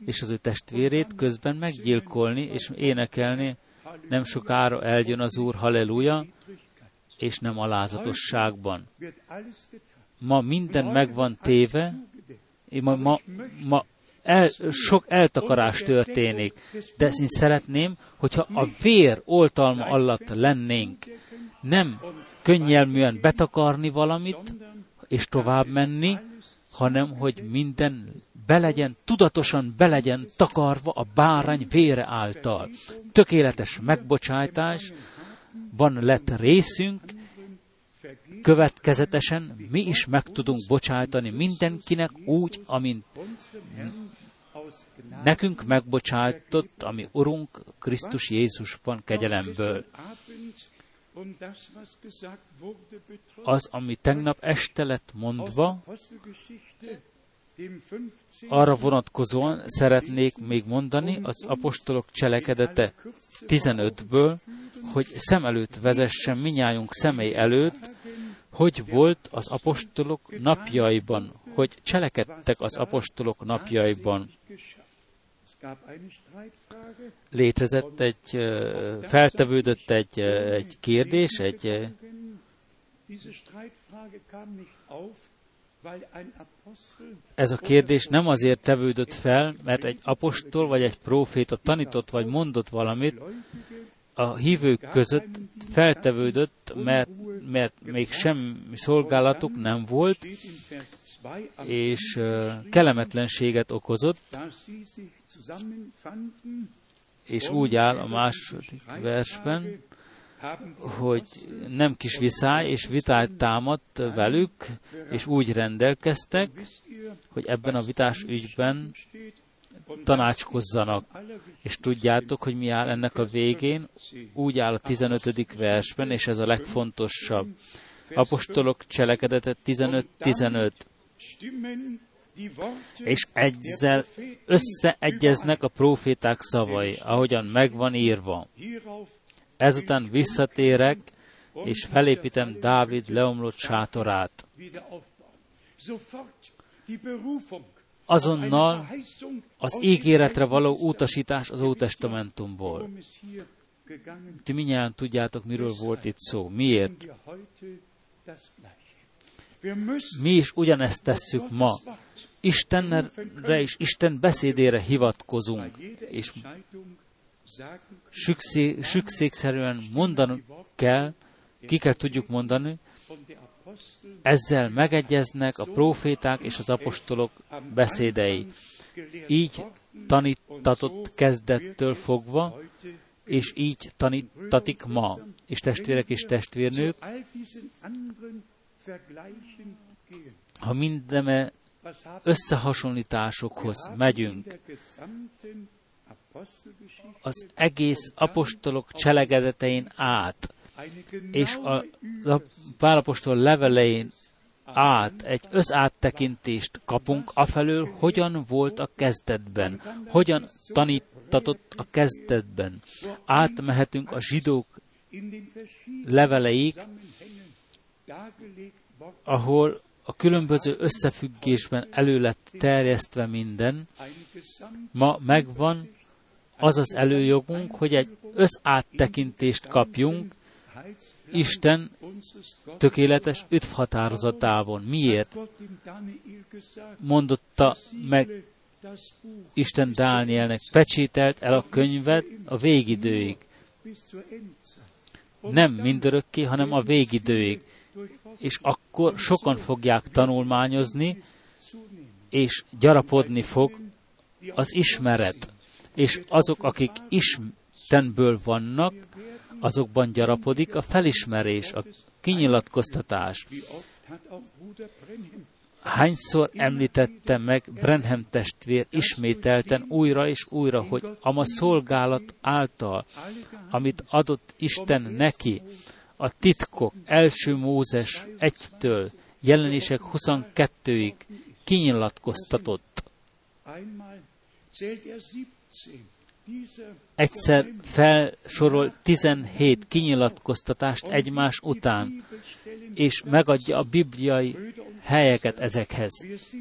és az ő testvérét közben meggyilkolni és énekelni, nem sokára eljön az Úr, halleluja, és nem alázatosságban. Ma minden meg van téve, ma, ma, ma el, sok eltakarás történik, de én szeretném, hogyha a vér oltalma alatt lennénk, nem könnyelműen betakarni valamit, és tovább menni, hanem hogy minden belegyen, tudatosan belegyen takarva a bárány vére által. Tökéletes megbocsájtás, van lett részünk, következetesen mi is meg tudunk bocsájtani mindenkinek úgy, amint nekünk megbocsájtott, ami Urunk Krisztus Jézusban kegyelemből. Az, ami tegnap este lett mondva, arra vonatkozóan szeretnék még mondani az apostolok cselekedete 15-ből, hogy szem előtt vezessen minnyájunk személy előtt, hogy volt az apostolok napjaiban, hogy cselekedtek az apostolok napjaiban. Létezett egy, feltevődött egy, egy kérdés, egy ez a kérdés nem azért tevődött fel, mert egy apostol vagy egy próféta tanított vagy mondott valamit, a hívők között feltevődött, mert, mert még semmi szolgálatuk nem volt, és kelemetlenséget okozott, és úgy áll a második versben, hogy nem kis viszály és vitát támadt velük, és úgy rendelkeztek, hogy ebben a vitás ügyben tanácskozzanak. És tudjátok, hogy mi áll ennek a végén? Úgy áll a 15. versben, és ez a legfontosabb. Apostolok cselekedete 15-15. És ezzel összeegyeznek a proféták szavai, ahogyan megvan írva. Ezután visszatérek, és felépítem Dávid leomlott sátorát. Azonnal az ígéretre való utasítás az Ótestamentumból. Ti minnyáján tudjátok, miről volt itt szó. Miért? Mi is ugyanezt tesszük ma. Istenre és Isten beszédére hivatkozunk, és sükszékszerűen mondani kell, ki kell tudjuk mondani, ezzel megegyeznek a proféták és az apostolok beszédei. Így tanítatott kezdettől fogva, és így tanítatik ma. És testvérek és testvérnők, ha mindeme összehasonlításokhoz megyünk, az egész apostolok cselekedetein át, és a, Pálapostol levelein át egy összáttekintést kapunk afelől, hogyan volt a kezdetben, hogyan tanítatott a kezdetben. Átmehetünk a zsidók leveleig, ahol a különböző összefüggésben elő lett terjesztve minden. Ma megvan az az előjogunk, hogy egy összáttekintést kapjunk Isten tökéletes üdvhatározatában. Miért? Mondotta meg Isten Dánielnek, pecsételt el a könyvet a végidőig. Nem mindörökké, hanem a végidőig. És akkor sokan fogják tanulmányozni, és gyarapodni fog az ismeret és azok, akik Istenből vannak, azokban gyarapodik a felismerés, a kinyilatkoztatás. Hányszor említette meg Brenhem testvér ismételten újra és újra, hogy a ma szolgálat által, amit adott Isten neki, a titkok első Mózes 1-től jelenések 22-ig kinyilatkoztatott egyszer felsorol 17 kinyilatkoztatást egymás után, és megadja a bibliai helyeket ezekhez.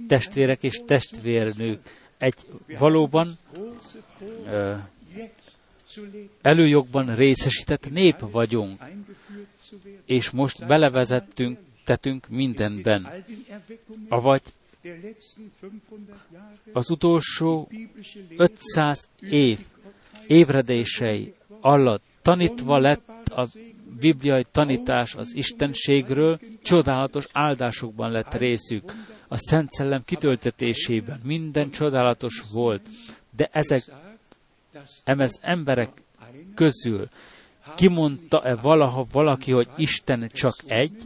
Testvérek és testvérnők, egy valóban ö, előjogban részesített nép vagyunk, és most belevezettünk, tetünk mindenben. Avagy az utolsó 500 év ébredései alatt tanítva lett a bibliai tanítás az Istenségről, csodálatos áldásokban lett részük, a Szent Szellem kitöltetésében. Minden csodálatos volt, de ezek emez emberek közül kimondta-e valaha valaki, hogy Isten csak egy,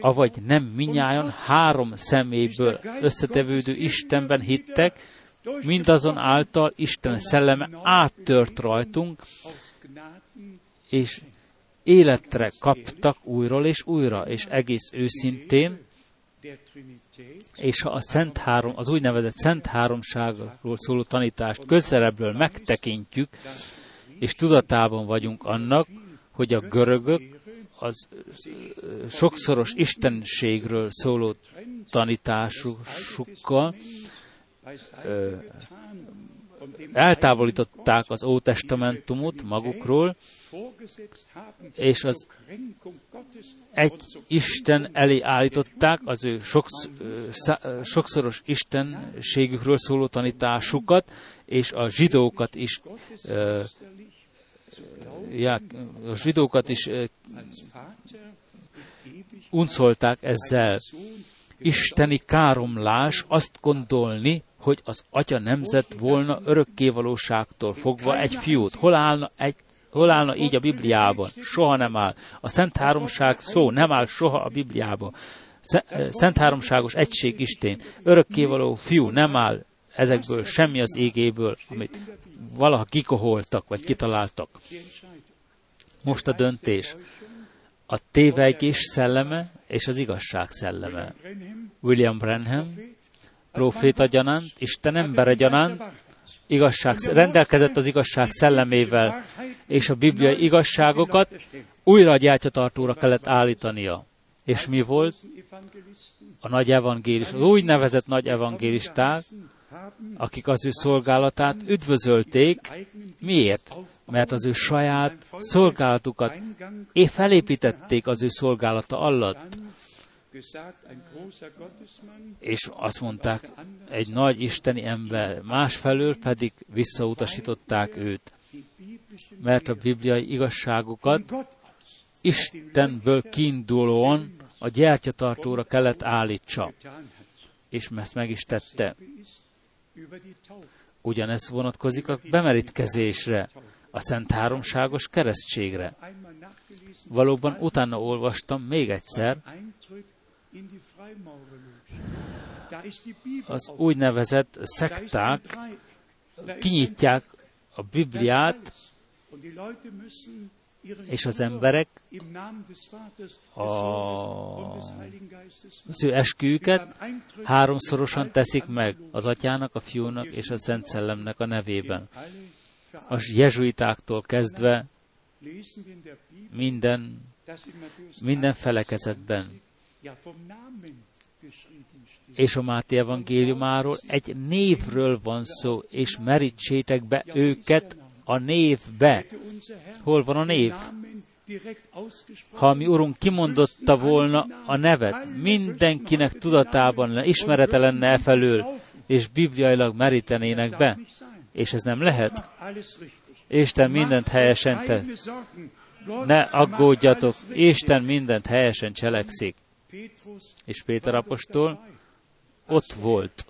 avagy nem minnyáján három személyből összetevődő Istenben hittek, mindazon által Isten szelleme áttört rajtunk, és életre kaptak újról és újra, és egész őszintén, és ha a Szent Három, az úgynevezett Szent Háromságról szóló tanítást közelebbről megtekintjük, és tudatában vagyunk annak, hogy a görögök az sokszoros istenségről szóló tanításukkal eltávolították az Ótestamentumot magukról, és az egy Isten elé állították az ő soksz, sokszoros istenségükről szóló tanításukat, és a zsidókat is ja, a zsidókat is uncolták ezzel. Isteni káromlás azt gondolni, hogy az atya nemzet volna örökkévalóságtól fogva egy fiút. Hol állna, egy, hol állna így a Bibliában? Soha nem áll. A Szent Háromság szó nem áll soha a Bibliában. Szent Háromságos egység Isten, örökkévaló fiú nem áll ezekből semmi az égéből, amit valaha kikoholtak, vagy kitaláltak. Most a döntés. A tévejgés szelleme és az igazság szelleme. William Branham, proféta gyanánt, Isten embere gyanánt, igazság, rendelkezett az igazság szellemével, és a bibliai igazságokat újra a gyájtyatartóra kellett állítania. És mi volt? A nagy evangélis, az úgynevezett nagy evangélisták, akik az ő szolgálatát üdvözölték. Miért? Mert az ő saját szolgálatukat felépítették az ő szolgálata alatt. És azt mondták, egy nagy isteni ember, másfelől pedig visszautasították őt. Mert a bibliai igazságokat Istenből kiindulóan a gyertyatartóra kellett állítsa. És ezt meg is tette. Ugyanez vonatkozik a bemerítkezésre, a Szent Háromságos keresztségre. Valóban utána olvastam még egyszer, az úgynevezett szekták kinyitják a Bibliát, és az emberek az ő esküjüket háromszorosan teszik meg az atyának, a fiúnak és a Szent Szellemnek a nevében. A jezsuitáktól kezdve minden, minden felekezetben. És a Máté evangéliumáról egy névről van szó, és merítsétek be őket a névbe. Hol van a név? Ha mi Urunk kimondotta volna a nevet, mindenkinek tudatában lenne, ismerete lenne e felől, és bibliailag merítenének be. És ez nem lehet. Isten mindent helyesen tett. Ne aggódjatok, Isten mindent helyesen cselekszik. És Péter apostol ott volt,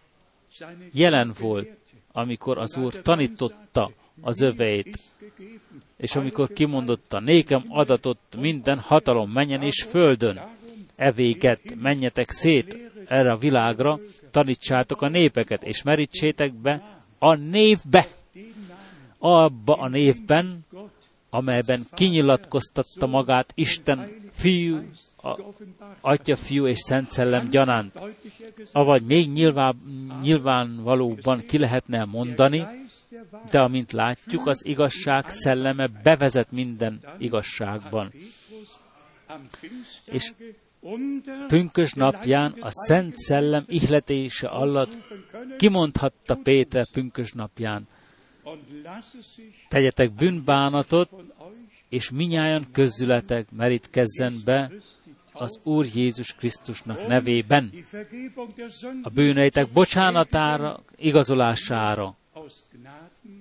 jelen volt, amikor az Úr tanította az öveit. És amikor kimondotta, nékem adatott minden hatalom menjen és földön, evéket menjetek szét erre a világra, tanítsátok a népeket, és merítsétek be a névbe, abba a névben, amelyben kinyilatkoztatta magát Isten fiú, a, Atya, Fiú és Szent Szellem gyanánt. Avagy még nyilván, nyilvánvalóban ki lehetne mondani, de amint látjuk, az igazság szelleme bevezet minden igazságban. És pünkös napján a Szent Szellem ihletése alatt kimondhatta Péter pünkös napján, tegyetek bűnbánatot, és minnyáján közületek merítkezzen be az Úr Jézus Krisztusnak nevében, a bűneitek bocsánatára, igazolására,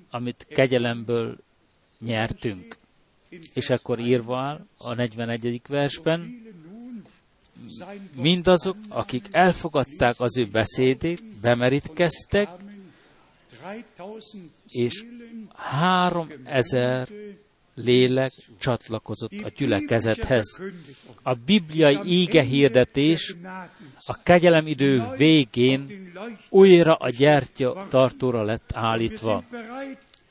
amit kegyelemből nyertünk. És akkor írva a 41. versben, mindazok, akik elfogadták az ő beszédét, bemerítkeztek, és három ezer lélek csatlakozott a gyülekezethez. A bibliai íge hirdetés a kegyelem idő végén újra a gyertya tartóra lett állítva.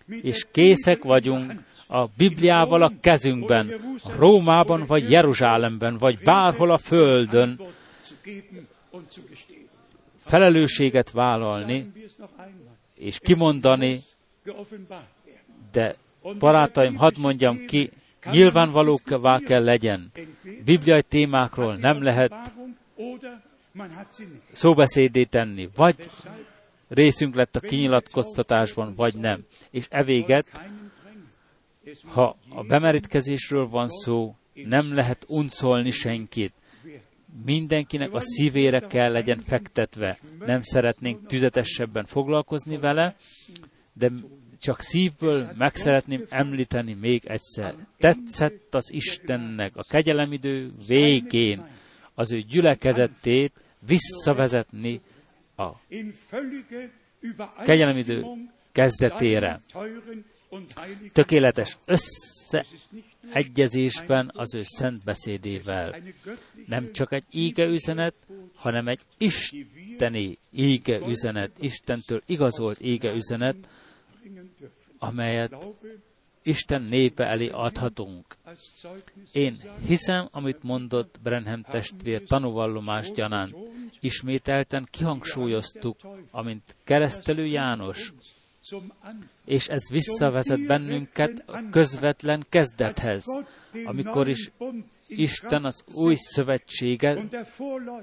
És készek vagyunk a Bibliával a kezünkben, a Rómában vagy Jeruzsálemben, vagy bárhol a földön felelősséget vállalni és kimondani, de barátaim, hadd mondjam ki, nyilvánvalóvá kell legyen. Bibliai témákról nem lehet szóbeszédét tenni, vagy részünk lett a kinyilatkoztatásban, vagy nem. És evéget, ha a bemerítkezésről van szó, nem lehet uncolni senkit. Mindenkinek a szívére kell legyen fektetve. Nem szeretnénk tüzetesebben foglalkozni vele, de csak szívből meg szeretném említeni még egyszer. Tetszett az Istennek a kegyelemidő végén az ő gyülekezetét visszavezetni a kegyelemidő kezdetére. Tökéletes összeegyezésben az ő szent beszédével. Nem csak egy íge üzenet, hanem egy isteni íge üzenet, Istentől igazolt íge üzenet, amelyet Isten népe elé adhatunk. Én hiszem, amit mondott Brenhem testvér tanúvallomás gyanánt. Ismételten kihangsúlyoztuk, amint keresztelő János, és ez visszavezet bennünket a közvetlen kezdethez, amikor is Isten az új szövetséget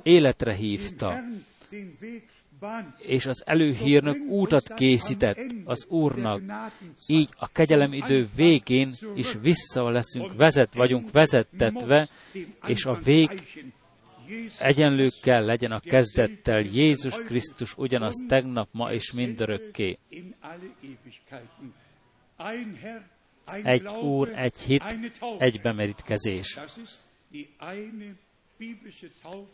életre hívta, és az előhírnök útat készített az Úrnak. Így a kegyelem idő végén is vissza leszünk, vezet vagyunk vezettetve, és a vég egyenlő kell legyen a kezdettel. Jézus Krisztus ugyanaz tegnap, ma és mindörökké. Egy Úr, egy hit, egy bemerítkezés.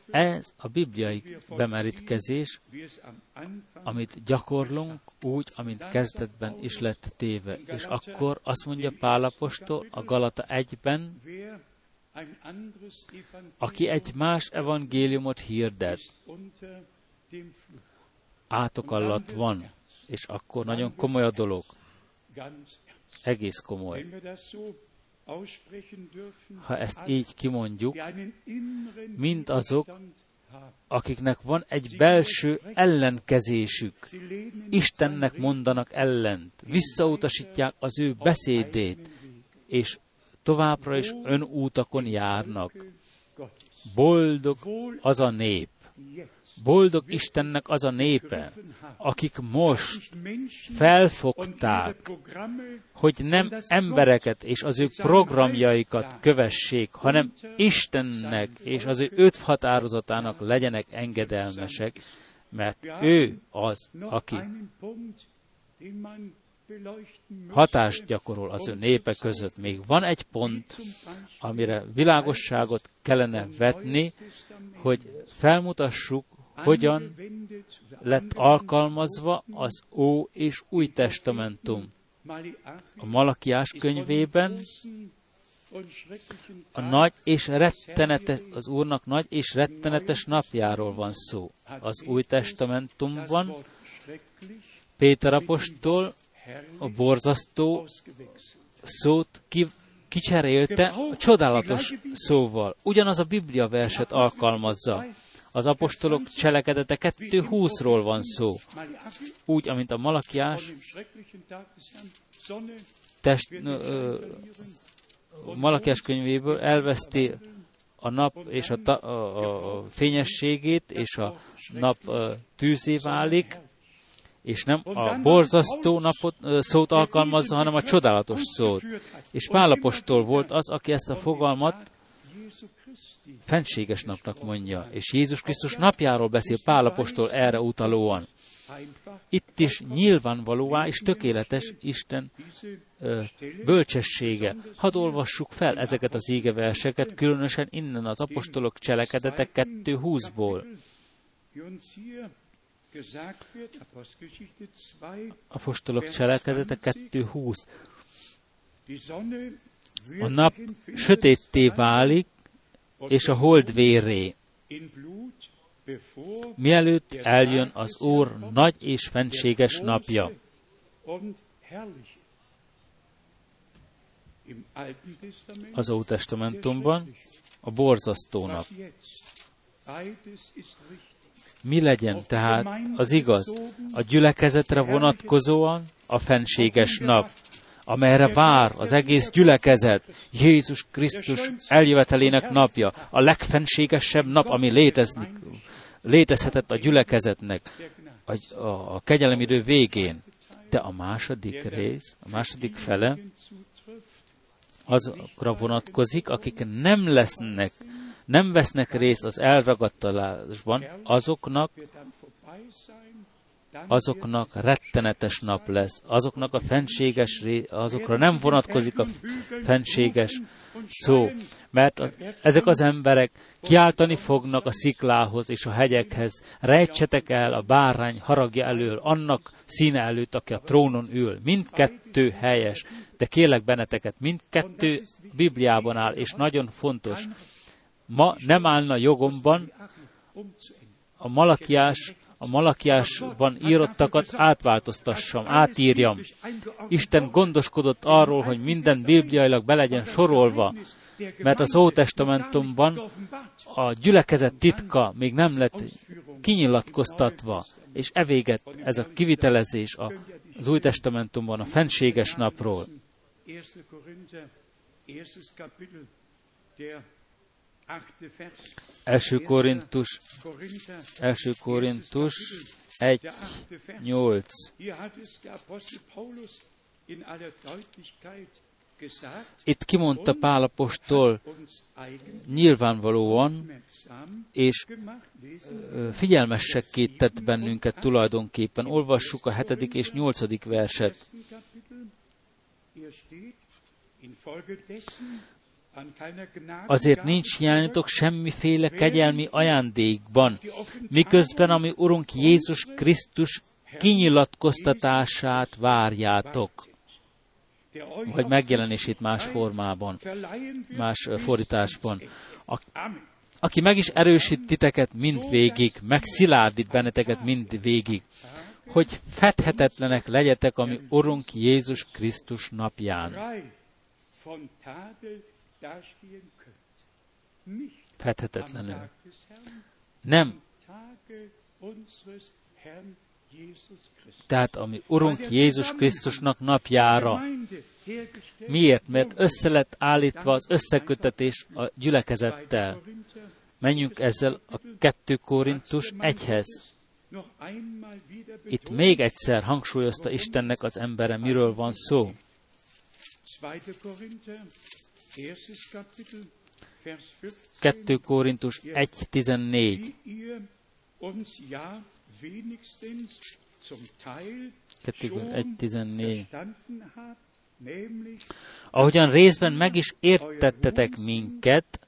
Ez a bibliai bemerítkezés, amit gyakorlunk úgy, amint kezdetben is lett téve. És akkor azt mondja Pálapostól a Galata 1-ben, aki egy más evangéliumot hirdet, átok alatt van, és akkor nagyon komoly a dolog. Egész komoly. Ha ezt így kimondjuk, mind azok, akiknek van egy belső ellenkezésük, Istennek mondanak ellent, visszautasítják az ő beszédét, és továbbra is önútakon járnak. Boldog az a nép, boldog Istennek az a népe, akik most felfogták, hogy nem embereket és az ő programjaikat kövessék, hanem Istennek és az ő öt határozatának legyenek engedelmesek, mert ő az, aki hatást gyakorol az ő népe között. Még van egy pont, amire világosságot kellene vetni, hogy felmutassuk, hogyan lett alkalmazva az Ó és Új Testamentum. A Malakiás könyvében a nagy és rettenetes, az Úrnak nagy és rettenetes napjáról van szó. Az Új Testamentumban Péter apostol a borzasztó szót ki, kicserélte a csodálatos szóval. Ugyanaz a Biblia verset alkalmazza. Az apostolok cselekedete 2.20-ról van szó. Úgy, amint a Malakiás test, ö, Malakiás könyvéből elveszti a nap és a, ta, a, a fényességét, és a nap ö, tűzé válik, és nem a borzasztó napot, szót alkalmazza, hanem a csodálatos szót. És Pálapostól volt az, aki ezt a fogalmat fenséges napnak mondja, és Jézus Krisztus napjáról beszél Pálapostól erre utalóan. Itt is nyilvánvalóvá és tökéletes Isten ö, bölcsessége. Hadd olvassuk fel ezeket az égeverseket, különösen innen az apostolok cselekedetek 2.20-ból. Apostolok cselekedete 2.20. a nap sötétté válik, és a hold vérré, mielőtt eljön az Úr nagy és fenséges napja. Az Ótestamentumban a borzasztó nap. Mi legyen tehát az igaz? A gyülekezetre vonatkozóan a fenséges nap, amelyre vár az egész gyülekezet, Jézus Krisztus eljövetelének napja, a legfenségesebb nap, ami létezni, létezhetett a gyülekezetnek a, a, a kegyelemidő végén. De a második rész, a második fele azokra vonatkozik, akik nem lesznek, nem vesznek részt az elragadtalásban, azoknak azoknak rettenetes nap lesz, azoknak a fenséges, azokra nem vonatkozik a fenséges szó, mert a, ezek az emberek kiáltani fognak a sziklához és a hegyekhez, rejtsetek el a bárány haragja elől, annak színe előtt, aki a trónon ül. Mindkettő helyes, de kérlek benneteket, mindkettő Bibliában áll, és nagyon fontos. Ma nem állna jogomban a Malakiás, a Malakiásban írottakat átváltoztassam, átírjam. Isten gondoskodott arról, hogy minden bibliailag be legyen sorolva, mert az Ótestamentumban a gyülekezet titka még nem lett kinyilatkoztatva, és evéget ez a kivitelezés az Új Testamentumban a fenséges napról. 1. Első Korintus, első Korintus 1, der achte Vers. 8. Hier hat es der Apostel Paulus in aller Deutlichkeit gesagt, Itt kimondta Pálapostól nyilvánvalóan, és figyelmessekké tett bennünket tulajdonképpen. Olvassuk a hetedik és nyolcadik verset. Azért nincs hiányotok semmiféle kegyelmi ajándékban, miközben ami Urunk Jézus Krisztus kinyilatkoztatását várjátok, vagy megjelenését más formában, más fordításban. A, aki meg is erősít titeket mind végig, meg szilárdít benneteket mind végig, hogy fedhetetlenek legyetek, ami Urunk Jézus Krisztus napján. Herrn, Nem tehát ami Urunk Jézus Krisztusnak napjára. Miért? Mert össze lett állítva az összekötetés a gyülekezettel. Menjünk ezzel a 2 Korintus 1-hez. noch einmal wieder Itt még egyszer hangsúlyozta Istennek az embere, miről van szó. 2. Korinther, erstes Kapitel, Vers 15. 2 Korintus 1.14. Wie ihr uns ja wenigstens zum Teil 2 schon 1.14. verstanden habt, nämlich Ahogyan részben meg is értettetek minket,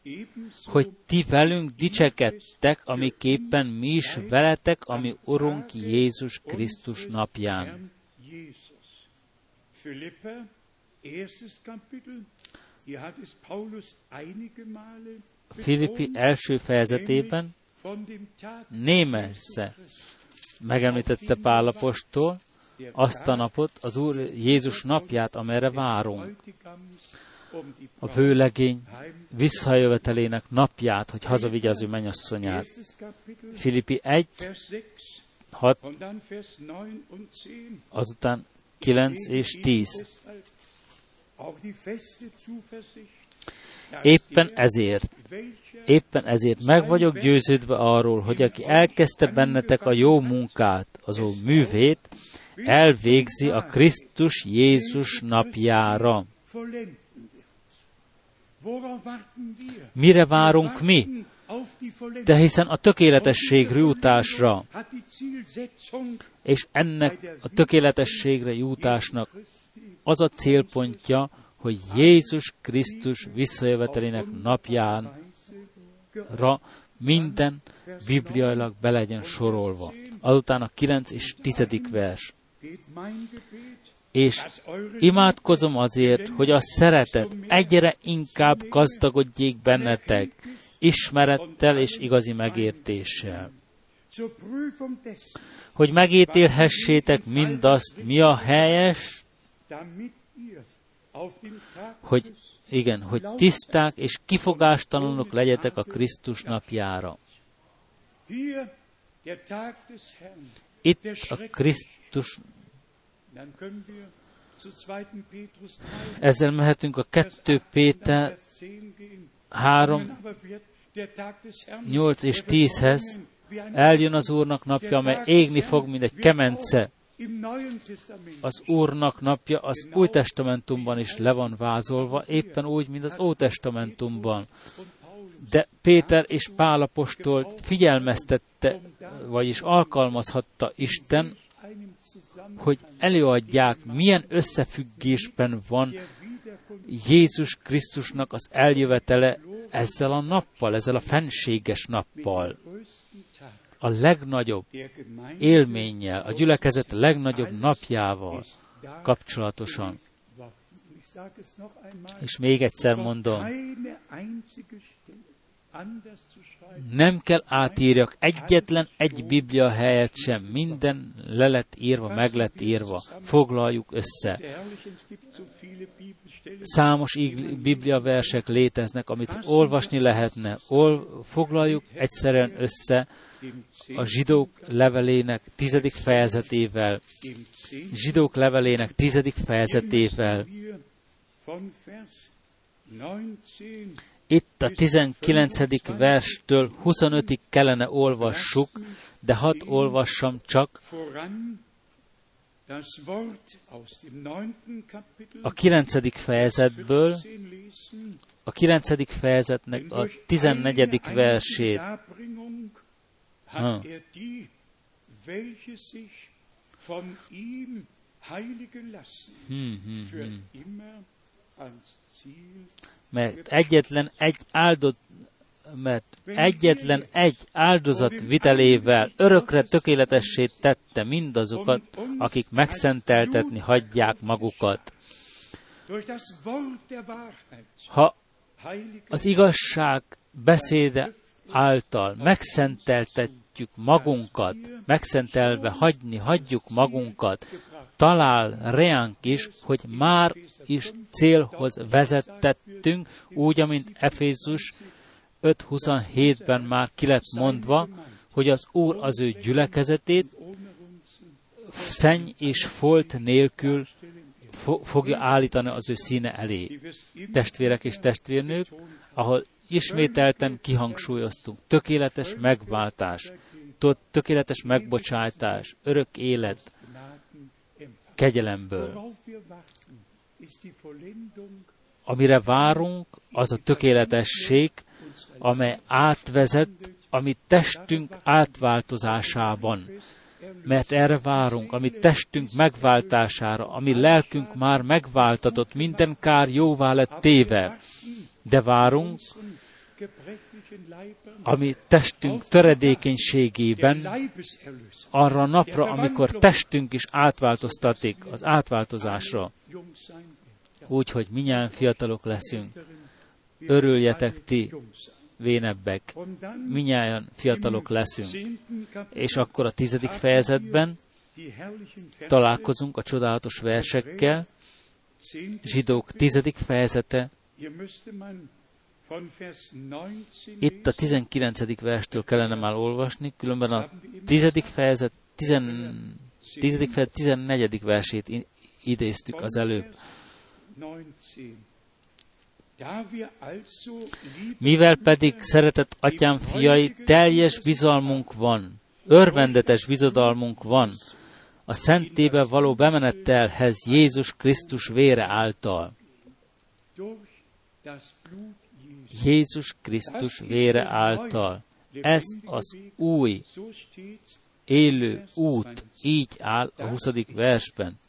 hogy ti velünk dicsekedtek, amiképpen mi is veletek, ami Urunk Jézus Krisztus napján. Herrn Jesus. Philippa, erstes Kapitel, Filippi első fejezetében némessze megemlítette Pálapostól azt a napot, az Úr Jézus napját, amelyre várunk. Um A vőlegény visszajövetelének napját, hogy hazavigye az ő Kapitel, Filippi 1, Vers 6 6, und dann Vers 9 und 10. azután 9 és 10. Éppen ezért, éppen ezért meg vagyok győződve arról, hogy aki elkezdte bennetek a jó munkát, az ó művét, elvégzi a Krisztus Jézus napjára. Mire várunk mi? De hiszen a tökéletességre jutásra, és ennek a tökéletességre jutásnak az a célpontja, hogy Jézus Krisztus visszajövetelének napjánra minden bibliailag be legyen sorolva. Azután a 9 és 10. vers. és imádkozom azért, hogy a szeretet egyre inkább gazdagodjék bennetek, ismerettel és igazi megértéssel. Hogy megítélhessétek mindazt, mi a helyes, hogy igen, hogy tiszták és kifogástalanok legyetek a Krisztus napjára. Itt a Krisztus, dann können wir zu 2. Petrus 3, ezzel mehetünk a 2 Péter Vers 10 gehen. 3, Aber wird der Tag des Herrn 8 és der wird 10-hez kommen wie ein eljön az Úrnak napja, amely égni fog, mint egy kemence. Az Úrnak napja az Új Testamentumban is le van vázolva, éppen úgy, mint az Ó Testamentumban. De Péter és Pálapostolt figyelmeztette, vagyis alkalmazhatta Isten, hogy előadják, milyen összefüggésben van Jézus Krisztusnak az eljövetele ezzel a nappal, ezzel a fenséges nappal, a legnagyobb élménnyel, a gyülekezet legnagyobb napjával kapcsolatosan. És még egyszer mondom, nem kell átírjak egyetlen egy Biblia helyet sem, minden le lett írva, meg lett írva. Foglaljuk össze. Számos Biblia versek léteznek, amit olvasni lehetne. Ol, foglaljuk egyszerűen össze a zsidók levelének tizedik fejezetével, dem 10. zsidók levelének tizedik fejezetével. Wir von Vers 19 Itt a 19. verstől 25-ig kellene olvassuk, de hadd olvassam csak voran das Wort aus dem 9. Kapitel a 9. fejezetből, 15 lesen. a 9. fejezetnek a 14. versét. Hmm, Ziel. mert egyetlen egy áldott mert egyetlen egy áldozat vitelével örökre tökéletessé tette mindazokat, akik megszenteltetni hagyják magukat. Ha az igazság beszéde által megszenteltetjük magunkat, megszentelve hagyni, hagyjuk magunkat, talál reánk is, hogy már is célhoz vezettettünk, úgy, amint Efézus 5.27-ben már ki lett mondva, hogy az Úr az ő gyülekezetét szenny és folt nélkül fo- fogja állítani az ő színe elé. Testvérek és testvérnők, ahol ismételten kihangsúlyoztunk, tökéletes megváltás, tö- tökéletes megbocsátás, örök élet, kegyelemből. Amire várunk, az a tökéletesség, amely átvezet a mi testünk átváltozásában. Mert erre várunk, a mi testünk megváltására, a mi lelkünk már megváltatott, minden kár jóvá lett téve. De várunk gebrechlichen Leibern a mi testünk töredékenységében arra a napra, amikor testünk is átváltoztatik, az átváltozásra. Jung sein wird. Úgy, hogy fiatalok leszünk. Örüljetek ti, vénebbek. Minnyáján fiatalok leszünk. És akkor a tizedik fejezetben találkozunk a csodálatos versekkel, zsidók tizedik fejezete, itt a 19. verstől kellene már olvasni, különben a tizedik fejezet, tizen, tizedik fejezet 14. versét idéztük az előbb. 19. Da wir also, liebe Mivel pedig, szeretett atyám fiai, teljes bizalmunk van, örvendetes bizodalmunk van, a szentébe való bemenettelhez Jézus Krisztus vére által. Jézus Krisztus vére által. Ez az új, élő út, így áll a 20. versben.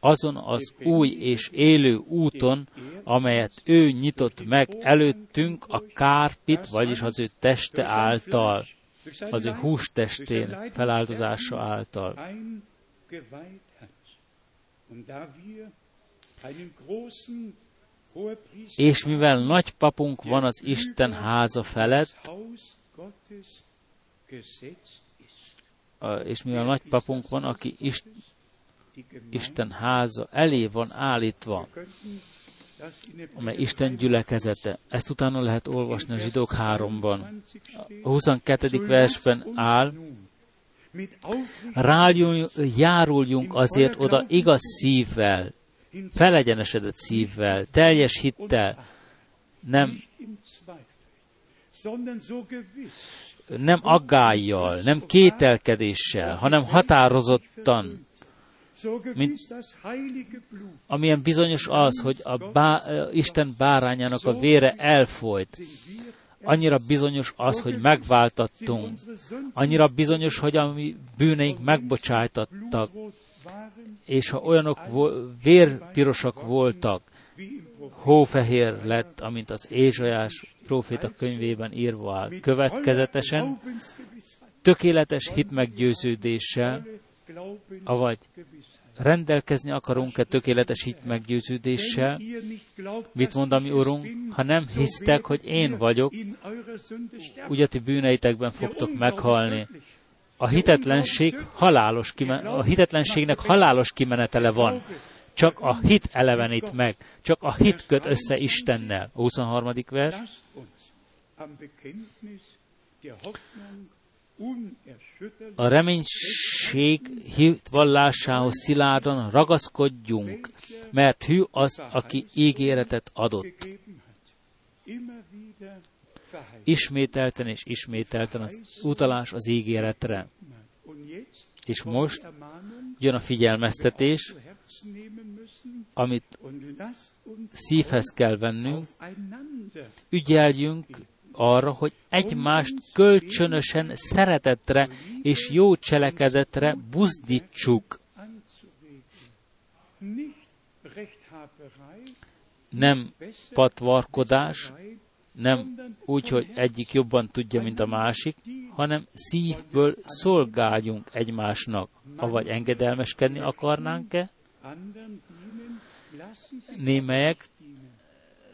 Azon az új és élő úton, amelyet ő nyitott meg előttünk a kárpit, vagyis az ő teste által, az ő hústestén feláldozása által. És mivel nagy papunk van az Isten háza felett, és mivel nagy papunk van, aki Ist, Isten háza elé van állítva, amely Isten gyülekezete. Ezt utána lehet olvasni a zsidók háromban. A 22. versben áll, rájuljunk azért oda igaz szívvel, felegyenesedett szívvel, teljes hittel, nem, nem aggájjal, nem kételkedéssel, hanem határozottan, mint amilyen bizonyos az, hogy a bá, Isten bárányának a vére elfolyt. Annyira bizonyos az, hogy megváltattunk. Annyira bizonyos, hogy a mi bűneink megbocsájtattak és ha olyanok vérpirosak voltak, hófehér lett, amint az Ézsajás próféta könyvében írva áll. Következetesen tökéletes hitmeggyőződéssel, avagy rendelkezni akarunk-e tökéletes hitmeggyőződéssel, mit mond a mi Urunk, ha nem hisztek, hogy én vagyok, ugye ti bűneitekben fogtok meghalni a hitetlenség halálos kimen- a hitetlenségnek halálos kimenetele van. Csak a hit elevenít meg, csak a hit köt össze Istennel. A 23. vers. A reménység hitvallásához szilárdan ragaszkodjunk, mert hű az, aki ígéretet adott ismételten és ismételten az utalás az ígéretre. És most jön a figyelmeztetés, amit szívhez kell vennünk, ügyeljünk arra, hogy egymást kölcsönösen szeretetre és jó cselekedetre buzdítsuk. Nem patvarkodás, nem úgy, hogy egyik jobban tudja, mint a másik, hanem szívből szolgáljunk egymásnak. Avagy engedelmeskedni akarnánk-e? Némelyek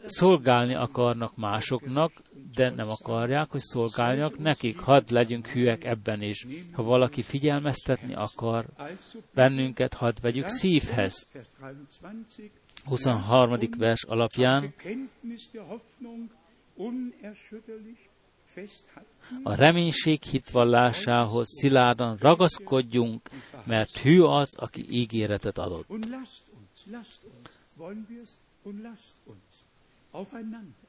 szolgálni akarnak másoknak, de nem akarják, hogy szolgáljak nekik. Hadd legyünk hűek ebben is. Ha valaki figyelmeztetni akar bennünket, hadd vegyük szívhez. 23. vers alapján a reménység hitvallásához szilárdan ragaszkodjunk, mert hű az, aki ígéretet adott.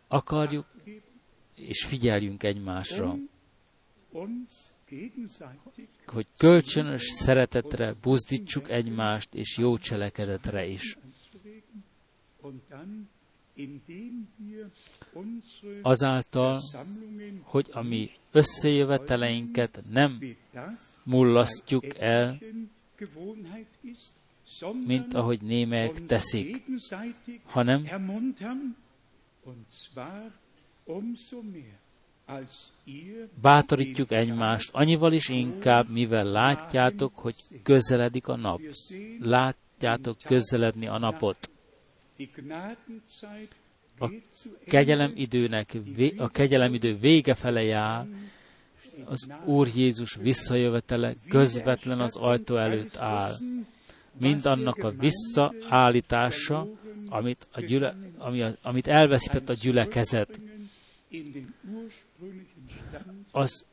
Akarjuk, és figyeljünk egymásra, hogy kölcsönös szeretetre buzdítsuk egymást, és jó cselekedetre is azáltal, hogy a mi összejöveteleinket nem mullasztjuk el, mint ahogy némelyek teszik, hanem bátorítjuk egymást, annyival is inkább, mivel látjátok, hogy közeledik a nap. Látjátok közeledni a napot kegyelem időnek, a kegyelem idő vége fele jár, az Úr Jézus visszajövetele közvetlen az ajtó előtt áll. Mind annak a visszaállítása, amit, a gyüle, ami a, amit elveszített a gyülekezet, az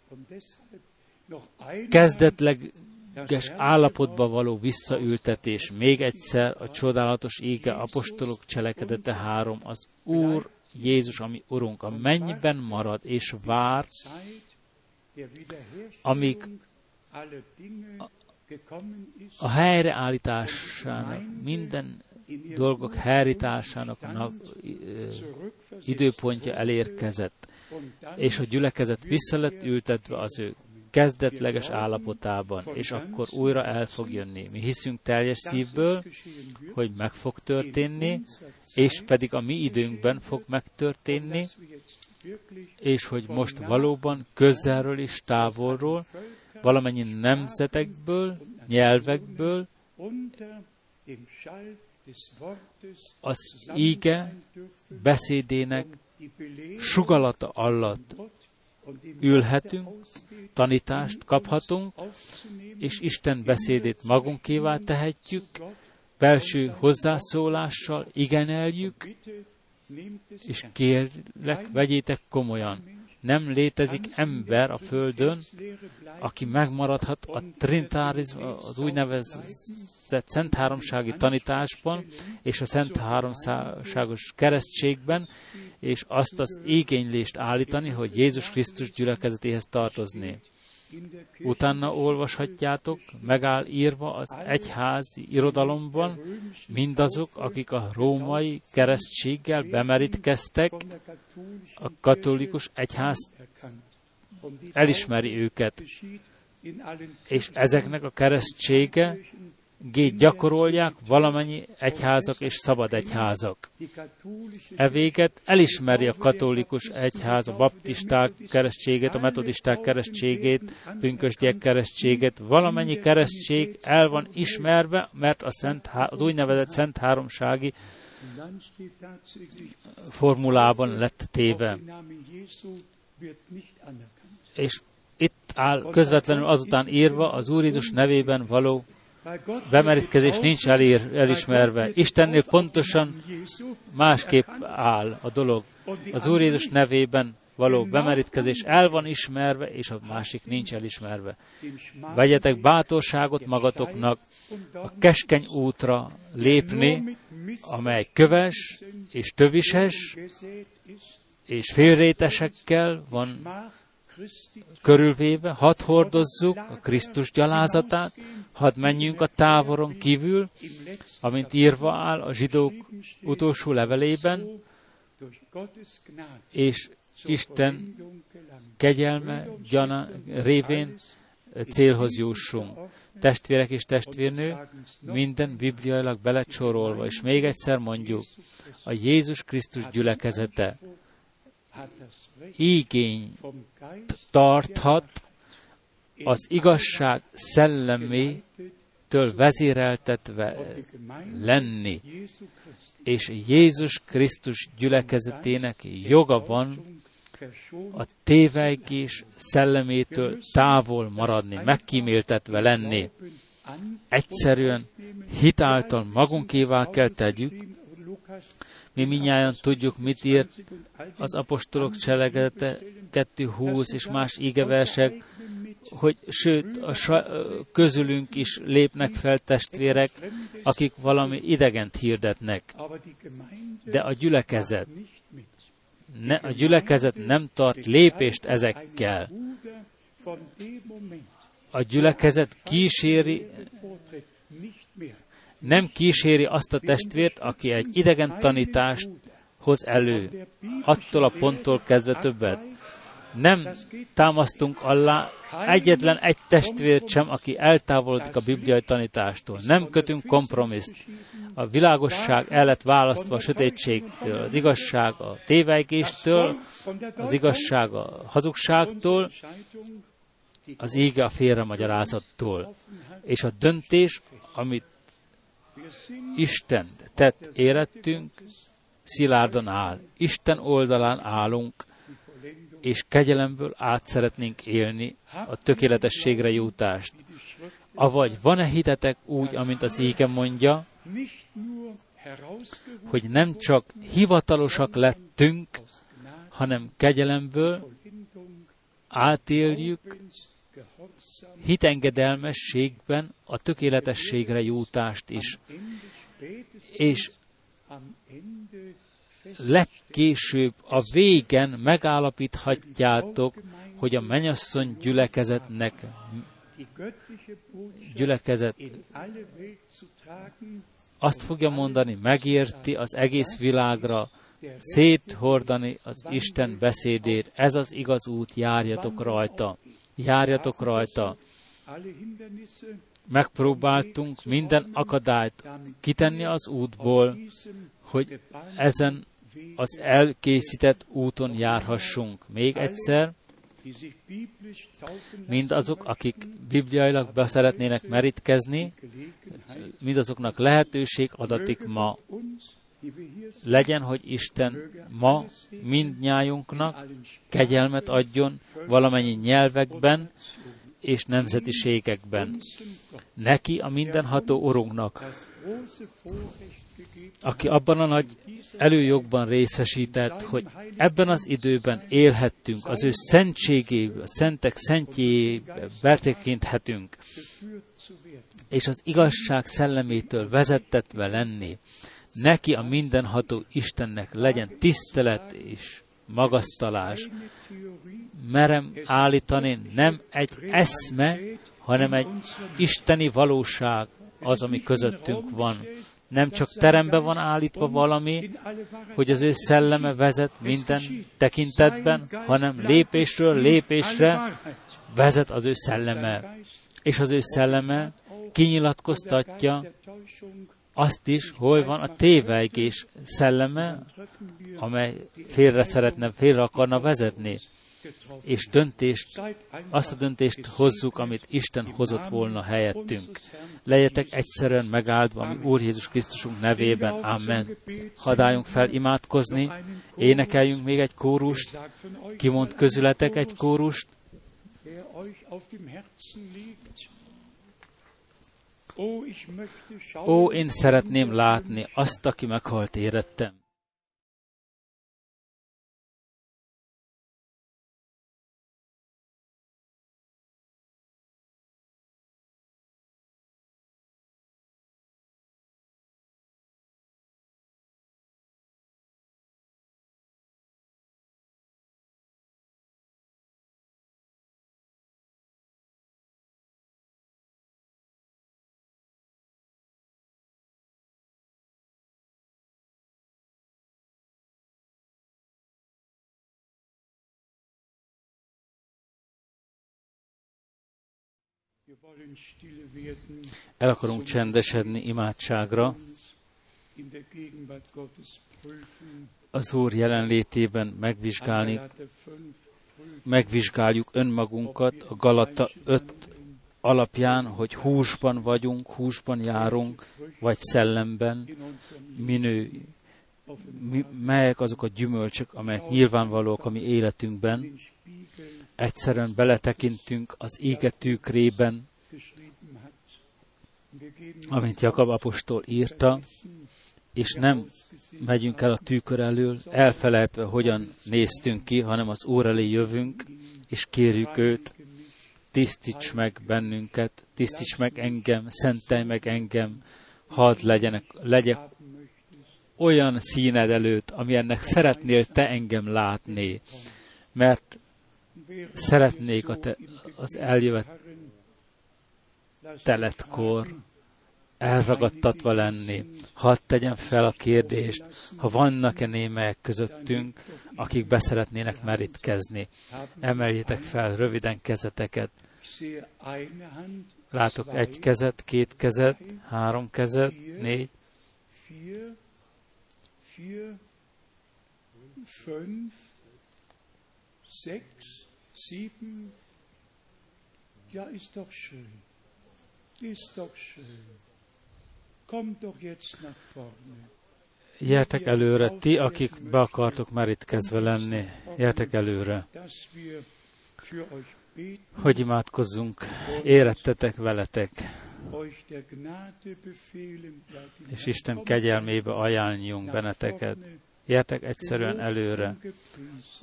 kezdetleg különleges állapotba való visszaültetés. Még egyszer a csodálatos ége apostolok cselekedete három. Az Úr Jézus, ami Urunk, a mennyben marad és vár, amíg a helyreállításának, minden dolgok helyreállításának a nap, időpontja elérkezett, és a gyülekezet vissza lett ültetve az ő kezdetleges állapotában, és akkor újra el fog jönni. Mi hiszünk teljes szívből, hogy meg fog történni, és pedig a mi időnkben fog megtörténni, és hogy most valóban közelről és távolról, valamennyi nemzetekből, nyelvekből, az íge beszédének sugalata alatt ülhetünk, tanítást kaphatunk, és Isten beszédét magunkévá tehetjük, belső hozzászólással igeneljük, és kérlek, vegyétek komolyan. Nem létezik ember a Földön, aki megmaradhat a trinitárizm, az úgynevezett Szent Háromsági tanításban és a Szent Háromságos keresztségben, és azt az igénylést állítani, hogy Jézus Krisztus gyülekezetéhez tartozni. Utána olvashatjátok, megáll írva az egyházi irodalomban, mindazok, akik a római keresztséggel bemerítkeztek, a katolikus egyház elismeri őket, és ezeknek a keresztsége gét gyakorolják valamennyi egyházak és szabad egyházak. E véget elismeri a katolikus egyház, a baptisták keresztségét, a metodisták keresztségét, pünkösdiek keresztségét, valamennyi keresztség el van ismerve, mert a szent, az úgynevezett Szent Háromsági formulában lett téve. És itt áll közvetlenül azután írva az Úr Jézus nevében való bemerítkezés nincs elér, elismerve. Istennél pontosan másképp áll a dolog. Az Úr Jézus nevében való bemerítkezés el van ismerve, és a másik nincs elismerve. Vegyetek bátorságot magatoknak a keskeny útra lépni, amely köves és tövises és félrétesekkel van körülvéve, hadd hordozzuk a Krisztus gyalázatát, hadd menjünk a távoron kívül, amint írva áll a zsidók utolsó levelében, és Isten kegyelme gyana révén célhoz jussunk. Testvérek és testvérnő, minden bibliailag belecsorolva, és még egyszer mondjuk, a Jézus Krisztus gyülekezete igény tarthat az igazság szellemétől vezéreltetve lenni, és Jézus Krisztus gyülekezetének joga van a tévegés szellemétől távol maradni, megkíméltetve lenni. Egyszerűen hitáltal magunkévá kell tegyük, mi minnyáján tudjuk, mit írt az apostolok cselekedete 2.20 és más ígeversek, hogy sőt, a sa- közülünk is lépnek fel testvérek, akik valami idegent hirdetnek. De a gyülekezet, ne, a gyülekezet nem tart lépést ezekkel. A gyülekezet kíséri nem kíséri azt a testvért, aki egy idegen tanítást hoz elő. Attól a ponttól kezdve többet. Nem támasztunk alá egyetlen egy testvért sem, aki eltávolodik a bibliai tanítástól. Nem kötünk kompromiszt. A világosság el lett választva a sötétségtől, az igazság a tévejgéstől, az igazság a hazugságtól, az ége a félremagyarázattól. És a döntés, amit Isten tett érettünk, szilárdan áll. Isten oldalán állunk, és kegyelemből át szeretnénk élni a tökéletességre jutást. Avagy van-e hitetek úgy, amint az ége mondja, hogy nem csak hivatalosak lettünk, hanem kegyelemből átéljük hitengedelmességben a tökéletességre jutást is. És legkésőbb a végen megállapíthatjátok, hogy a mennyasszony gyülekezetnek gyülekezet azt fogja mondani, megérti az egész világra széthordani az Isten beszédét. Ez az igaz út, járjatok rajta. Járjatok rajta. Megpróbáltunk minden akadályt kitenni az útból, hogy ezen az elkészített úton járhassunk. Még egyszer, Mindazok, akik bibliailag be szeretnének merítkezni, mindazoknak lehetőség adatik ma. Legyen, hogy Isten ma mindnyájunknak kegyelmet adjon valamennyi nyelvekben és nemzetiségekben. Neki a mindenható Urunknak, aki abban a nagy előjogban részesített, hogy ebben az időben élhettünk, az ő szentségéből, a szentek szentjébe betekinthetünk, és az igazság szellemétől vezettetve lenni. Neki a mindenható Istennek legyen tisztelet és magasztalás. Merem állítani, nem egy eszme, hanem egy isteni valóság az, ami közöttünk van. Nem csak terembe van állítva valami, hogy az ő szelleme vezet minden tekintetben, hanem lépésről lépésre vezet az ő szelleme. És az ő szelleme kinyilatkoztatja azt is, hogy van a tévejgés szelleme, amely félre szeretne, félre akarna vezetni, és döntést, azt a döntést hozzuk, amit Isten hozott volna helyettünk. Legyetek egyszerűen megáldva, ami Úr Jézus Krisztusunk nevében. Amen. Hadáljunk fel imádkozni, énekeljünk még egy kórust, kimond közületek egy kórust, Ó, én szeretném látni azt, aki meghalt érettem. El akarunk csendesedni imádságra. Az Úr jelenlétében megvizsgálni, megvizsgáljuk önmagunkat a Galata 5 alapján, hogy húsban vagyunk, húsban járunk, vagy szellemben, minő, mi, melyek azok a gyümölcsök, amelyek nyilvánvalóak a mi életünkben, egyszerűen beletekintünk az ége tükrében, amint Jakab apostol írta, és nem megyünk el a tűkör elől, elfelejtve, hogyan néztünk ki, hanem az Úr elé jövünk, és kérjük őt, tisztíts meg bennünket, tisztíts meg engem, szentelj meg engem, hadd legyenek, legyek olyan színed előtt, amilyennek szeretnél te engem látni, mert szeretnék a te, az eljövet teletkor elragadtatva lenni. Hadd tegyem fel a kérdést, ha vannak-e némelyek közöttünk, akik beszeretnének merítkezni. Emeljétek fel röviden kezeteket. Látok egy kezet, két kezet, három kezet, négy, sechs, sieben. Ja, ist doch schön. Ist doch schön. Kommt doch jetzt nach vorne. Gyertek előre, ti, akik be akartok merítkezve lenni, gyertek előre, hogy imádkozzunk, érettetek veletek, és Isten kegyelmébe ajánljunk benneteket. Gyertek egyszerűen előre,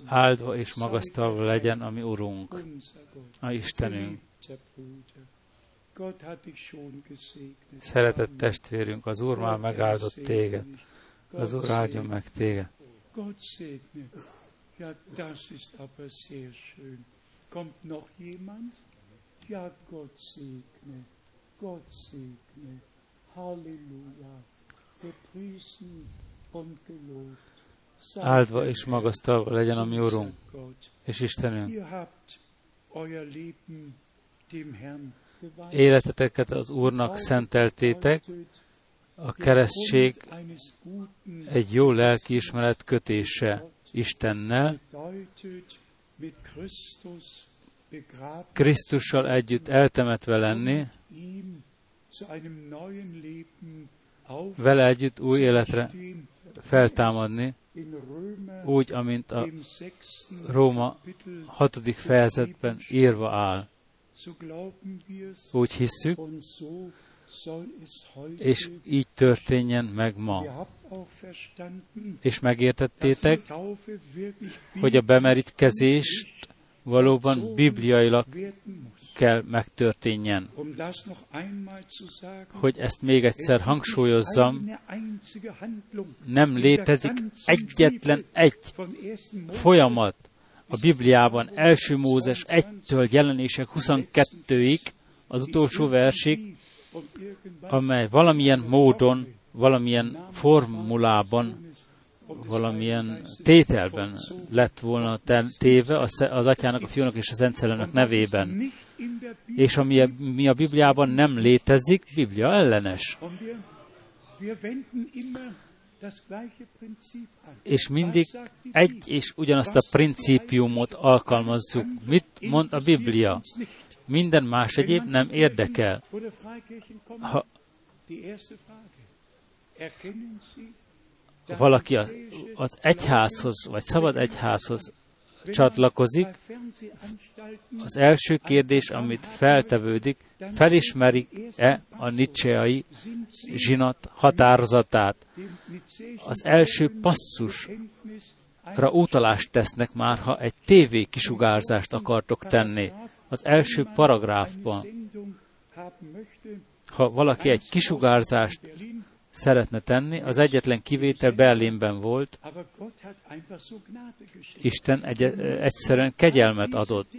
áldva és magasztalva legyen a mi Urunk, a Istenünk. Szeretett testvérünk, az Úr már megáldott téged. Az Úr áldjon meg téged. Ja, das ist aber sehr schön. Kommt noch jemand? Ja, Gott segne, Gott segne. Halleluja. Gepriesen und gelobt. Áldva és magasztalva legyen a mi Urunk és Istenünk. Életeteket az Úrnak szenteltétek, a keresztség egy jó lelkiismeret kötése Istennel, Krisztussal együtt eltemetve lenni, vele együtt új életre feltámadni, úgy, amint a Róma Kapitel, hatodik fejezetben írva áll. Úgy hisszük, és így történjen meg ma. És megértettétek, hogy a bemerítkezést valóban bibliailag. Kell megtörténjen. Um Hogy ezt még egyszer hangsúlyozzam, nem létezik egyetlen egy von 1. Mose folyamat a Bibliában első Mózes 1-től jelenések 22-ig, az utolsó versig, amely valamilyen módon, valamilyen formulában, valamilyen tételben lett volna téve az atyának, a fiúnak és az Szentszellőnek nevében. És ami a, mi a Bibliában nem létezik, Biblia ellenes. És mindig egy és ugyanazt a principiumot alkalmazzuk. Mit mond a Biblia? Minden más egyéb nem érdekel. Ha valaki az egyházhoz, vagy szabad egyházhoz csatlakozik, az első kérdés, amit feltevődik, felismerik-e a nicseai zsinat határozatát. Az első passzusra utalást tesznek már, ha egy TV kisugárzást akartok tenni. Az első paragráfban, ha valaki egy kisugárzást szeretne tenni, az egyetlen kivétel Berlinben volt. Isten egy, egyszerűen kegyelmet adott.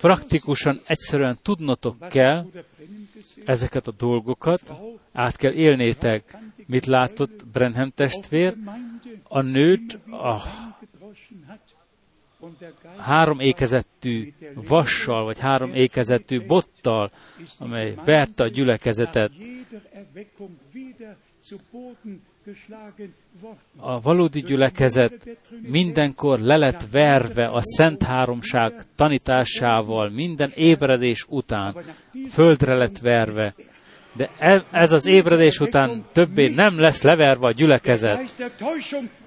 Praktikusan egyszerűen tudnotok kell ezeket a dolgokat, át kell élnétek. Mit látott Brenham testvér? A nőt a gedroschen hat und der Geist három ékezettű vassal, vagy három ékezettű bottal, amely verte a gyülekezetet. A valódi gyülekezet mindenkor le lett verve a Szent Háromság tanításával, minden ébredés után földre lett verve. De e- ez az ébredés után többé nem lesz leverve a gyülekezet.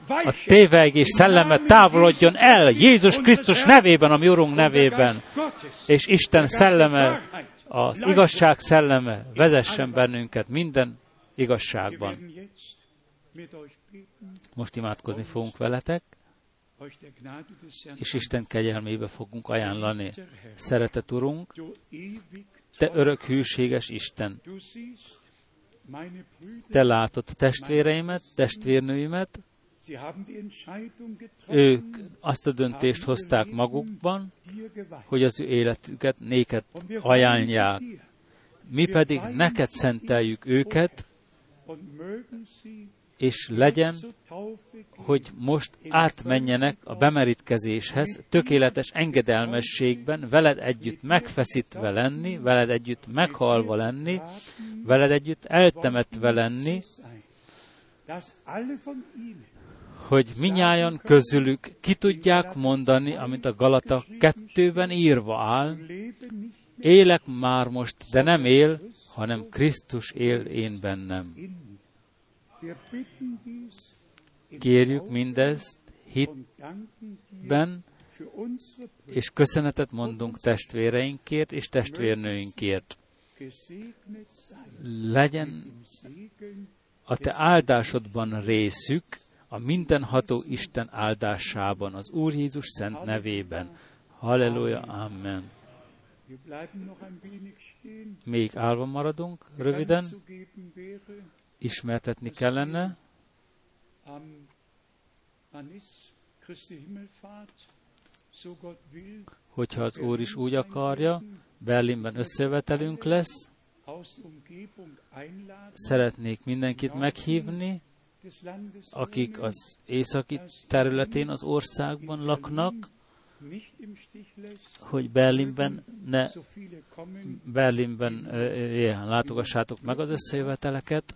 A tévegés szelleme távolodjon el Jézus Krisztus nevében, a mi Urunk nevében, és Isten szelleme, az igazság szelleme vezessen bennünket minden igazságban. Most imádkozni fogunk veletek, és Isten kegyelmébe fogunk ajánlani. Szeretet Urunk, Te örök hűséges Isten, Te látod testvéreimet, testvérnőimet, ők azt a döntést hozták magukban, hogy az ő életüket néked ajánlják. Mi pedig neked szenteljük őket, és legyen, hogy most átmenjenek a bemerítkezéshez, tökéletes engedelmességben, veled együtt megfeszítve lenni, veled együtt meghalva lenni, veled együtt eltemetve lenni, hogy minnyájan közülük ki tudják mondani, amit a Galata kettőben írva áll, élek már most, de nem él, hanem Krisztus él én bennem. Kérjük mindezt hitben, és köszönetet mondunk testvéreinkért és testvérnőinkért. Legyen a te áldásodban részük, a mindenható Isten áldásában, az Úr Jézus szent nevében. Halleluja, Amen. Még állva maradunk, röviden, ismertetni kellene, hogyha az Úr is úgy akarja, Berlinben összevetelünk lesz, szeretnék mindenkit meghívni, akik az északi területén az országban laknak, hogy Berlinben ne Berlinben ilyen, látogassátok meg az összejöveteleket,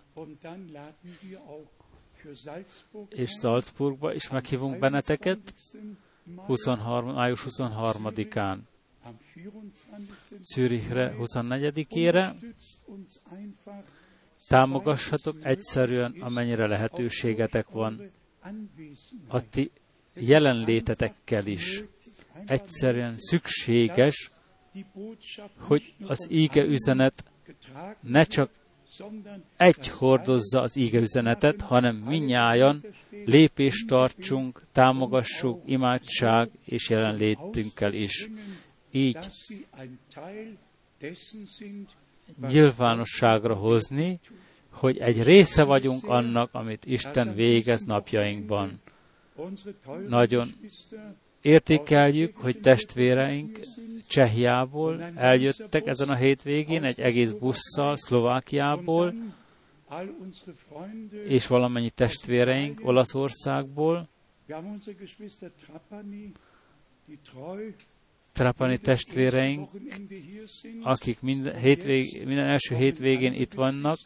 és Salzburgba is meghívunk benneteket 23, május 23-án. Zürichre 24-ére. Támogassatok egyszerűen, amennyire lehetőségetek van a ti jelenlétetekkel is. Egyszerűen szükséges, hogy az íge üzenet ne csak egy hordozza az íge üzenetet, hanem minnyájan lépést tartsunk, támogassuk imádság és jelenlétünkkel is. Így nyilvánosságra hozni, hogy egy része vagyunk annak, amit Isten végez napjainkban. Nagyon értékeljük, hogy testvéreink Csehiából eljöttek ezen a hétvégén egy egész busszal Szlovákiából, és valamennyi testvéreink Olaszországból, Trapani testvéreink, akik minden, hétvég, minden első hétvégén itt vannak,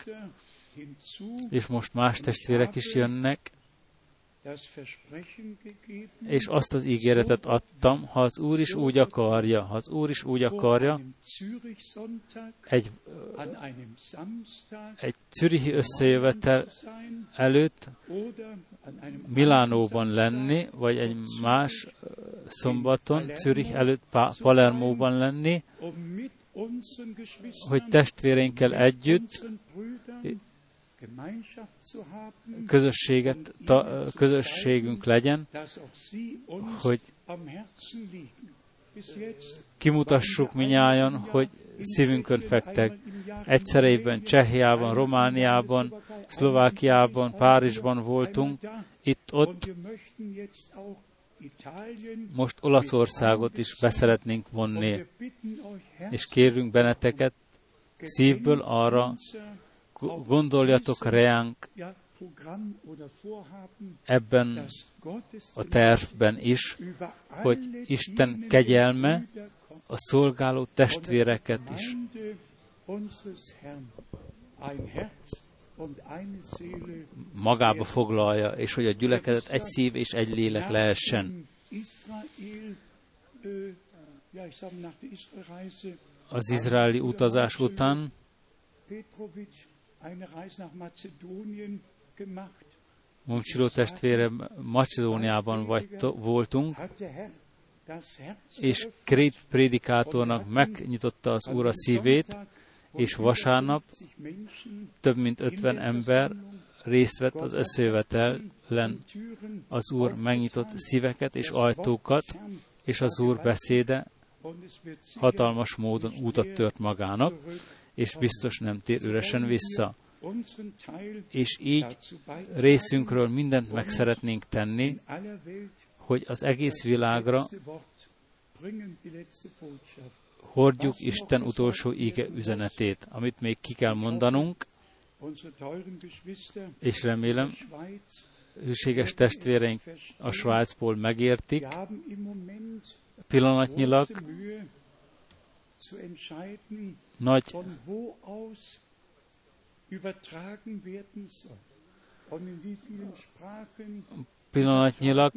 és most más testvérek is jönnek, és azt az ígéretet adtam, ha az Úr is úgy akarja, ha az Úr is úgy akarja, egy, egy Zürichi összejövetel előtt Milánóban lenni, vagy egy más szombaton Zürich előtt Palermóban lenni, hogy testvéreinkkel együtt közösséget, ta, közösségünk legyen, hogy kimutassuk minnyáján, hogy szívünkön fektek. Egyszer évben Csehiában, Romániában, Szlovákiában, Párizsban voltunk, itt-ott. Most Olaszországot is beszeretnénk vonni, és kérünk benneteket szívből arra, gondoljatok reánk ebben a tervben is, hogy Isten kegyelme a szolgáló testvéreket is. Magába foglalja, és hogy a gyülekezet egy szív és egy lélek lehessen. Az izraeli utazás után Momcsiló testvére Macedóniában vagy voltunk, és Krét prédikátornak megnyitotta az Úr a szívét, és vasárnap több mint 50 ember részt vett az összejövetelen. Az Úr megnyitott szíveket és ajtókat, és az Úr beszéde hatalmas módon útat tört magának, és biztos nem tér üresen vissza. És így részünkről mindent meg szeretnénk tenni, hogy az egész világra hordjuk Isten utolsó íge üzenetét, amit még ki kell mondanunk, és remélem, hűséges testvéreink a Svájcból megértik, pillanatnyilag nagy pillanatnyilag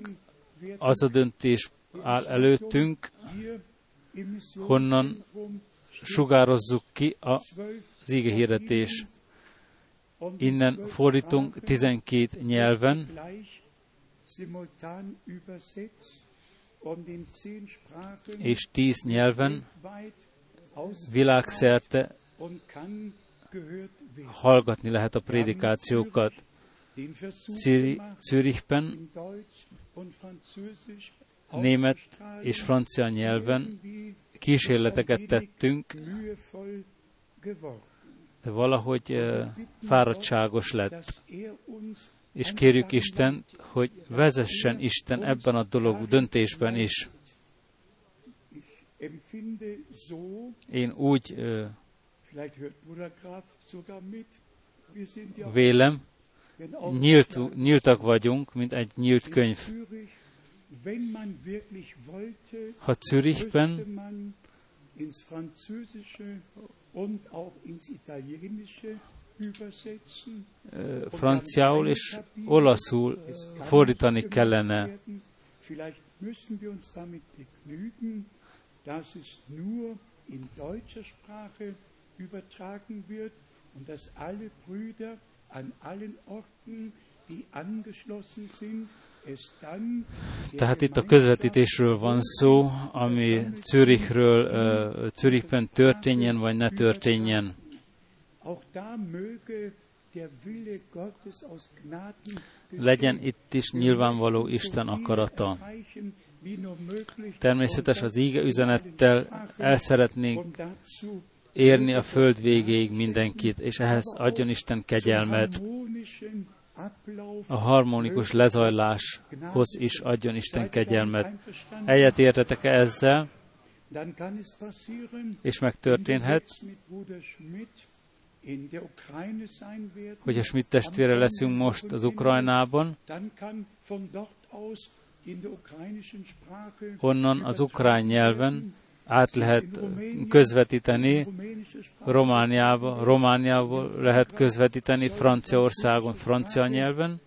az a döntés áll előttünk, honnan sugározzuk ki az ige hirdetés. Innen fordítunk 12 nyelven, és 10 nyelven világszerte hallgatni lehet a prédikációkat. Zürichben német és francia nyelven kísérleteket tettünk, de valahogy fáradtságos lett. És kérjük Isten, hogy vezessen Isten ebben a dolog döntésben is. Én úgy vélem, nyílt, nyíltak vagyunk, mint egy nyílt könyv. Ha Zürichben ö, franciául és olaszul fordítani kellene. Dass es nur in deutscher Sprache übertragen wird und dass alle Brüder an allen Orten, die angeschlossen sind, es dann der Tehát itt a közvetítésről van szó, ami Zürichről, ö, Zürichben történjen vagy ne történjen. Legyen itt is nyilvánvaló Isten akarata. Természetes az íge üzenettel el szeretnénk érni a föld végéig mindenkit, és ehhez adjon Isten kegyelmet. A harmonikus lezajláshoz is adjon Isten kegyelmet. Egyet ezzel, kann es passieren, és megtörténhet, hogy a Schmidt testvére leszünk most az Ukrajnában, onnan az ukrán nyelven át lehet közvetíteni Romániába, Romániából lehet közvetíteni Franciaországon, francia nyelven,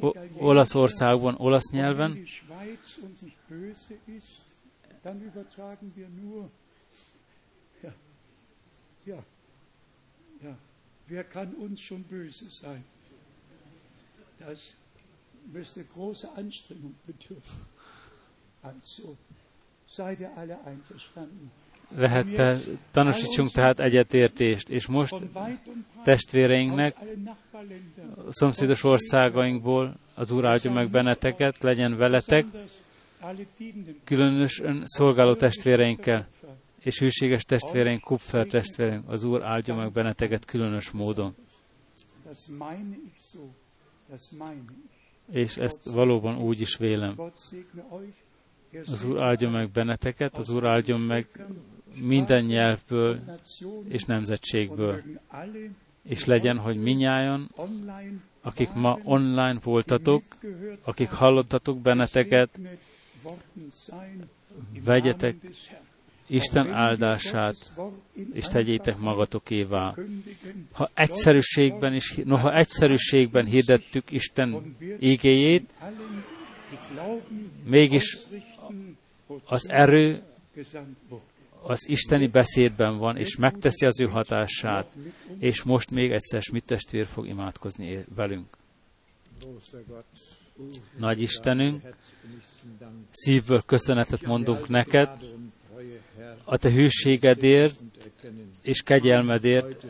o-. Olaszországban olasz nyelven. Wer kann uns schon böse sein? Das müsste große Anstrengung bedürfen. Also, seid ihr alle einverstanden? lehet tanúsítsunk tehát egyetértést, és most testvéreinknek szomszédos országainkból az Úr áldja meg benneteket, legyen veletek, különösen szolgáló testvéreinkkel, és hűséges testvéreink, Kupfer testvéreink, az Úr áldja meg benneteket különös módon. És ezt valóban úgy is vélem. Az Úr áldjon meg benneteket, az Úr áldjon meg minden nyelvből és nemzetségből. És legyen, hogy minnyájan, online akik ma online voltatok, akik hallottatok benneteket, vegyetek. Isten áldását, és tegyétek magatokévá. Ha egyszerűségben is, noha egyszerűségben hirdettük Isten glauben, mégis az erő az isteni beszédben van, és megteszi az ő hatását. És most még egyszer Schmidt testvér fog imádkozni velünk. Nagy Istenünk, szívből köszönetet mondunk neked a te hűségedért és kegyelmedért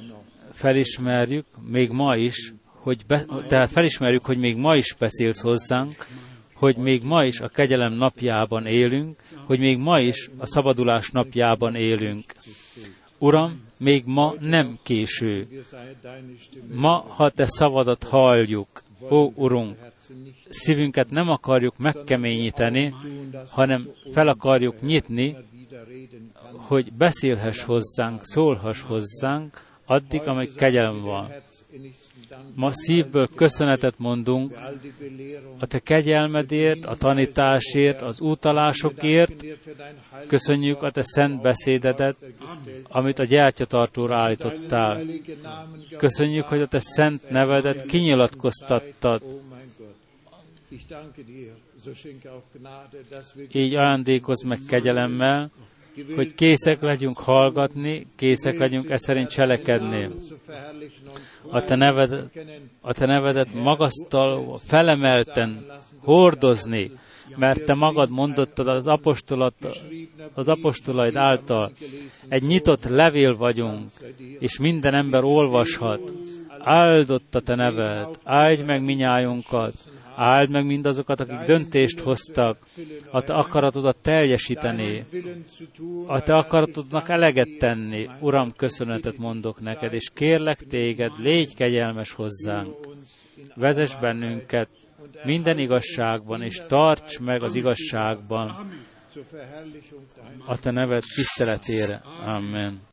felismerjük, még ma is, hogy be, tehát felismerjük, hogy még ma is beszélsz hozzánk, hogy még ma is a kegyelem napjában élünk, hogy még ma is a szabadulás napjában élünk. Uram, még ma nem késő. Ma, ha te szavadat halljuk, ó Urunk, szívünket nem akarjuk megkeményíteni, hanem fel akarjuk nyitni. Hogy beszélhess hozzánk, szólhass hozzánk, addig, amíg kegyelem van. Ma szívből köszönetet mondunk a te kegyelmedért, a tanításért, az útalásokért. Köszönjük a te szent beszédedet, amit a gyertyatartóra állítottál. Köszönjük, hogy a te szent nevedet kinyilatkoztattad. Így ajándékozz meg kegyelemmel, hogy készek legyünk hallgatni, készek legyünk e szerint cselekedni. A te, neved, a te nevedet magasztalva, felemelten hordozni, mert te magad mondottad az, apostolat, az apostolaid által, egy nyitott levél vagyunk, és minden ember olvashat. Áldott a te neved, áldj meg minnyájunkat, áld meg mindazokat, akik döntést hoztak, a te akaratodat teljesíteni, a te akaratodnak eleget tenni. Uram, köszönetet mondok neked, és kérlek téged, légy kegyelmes hozzánk. Vezess bennünket minden igazságban, és tarts meg az igazságban a te neved tiszteletére. Amen.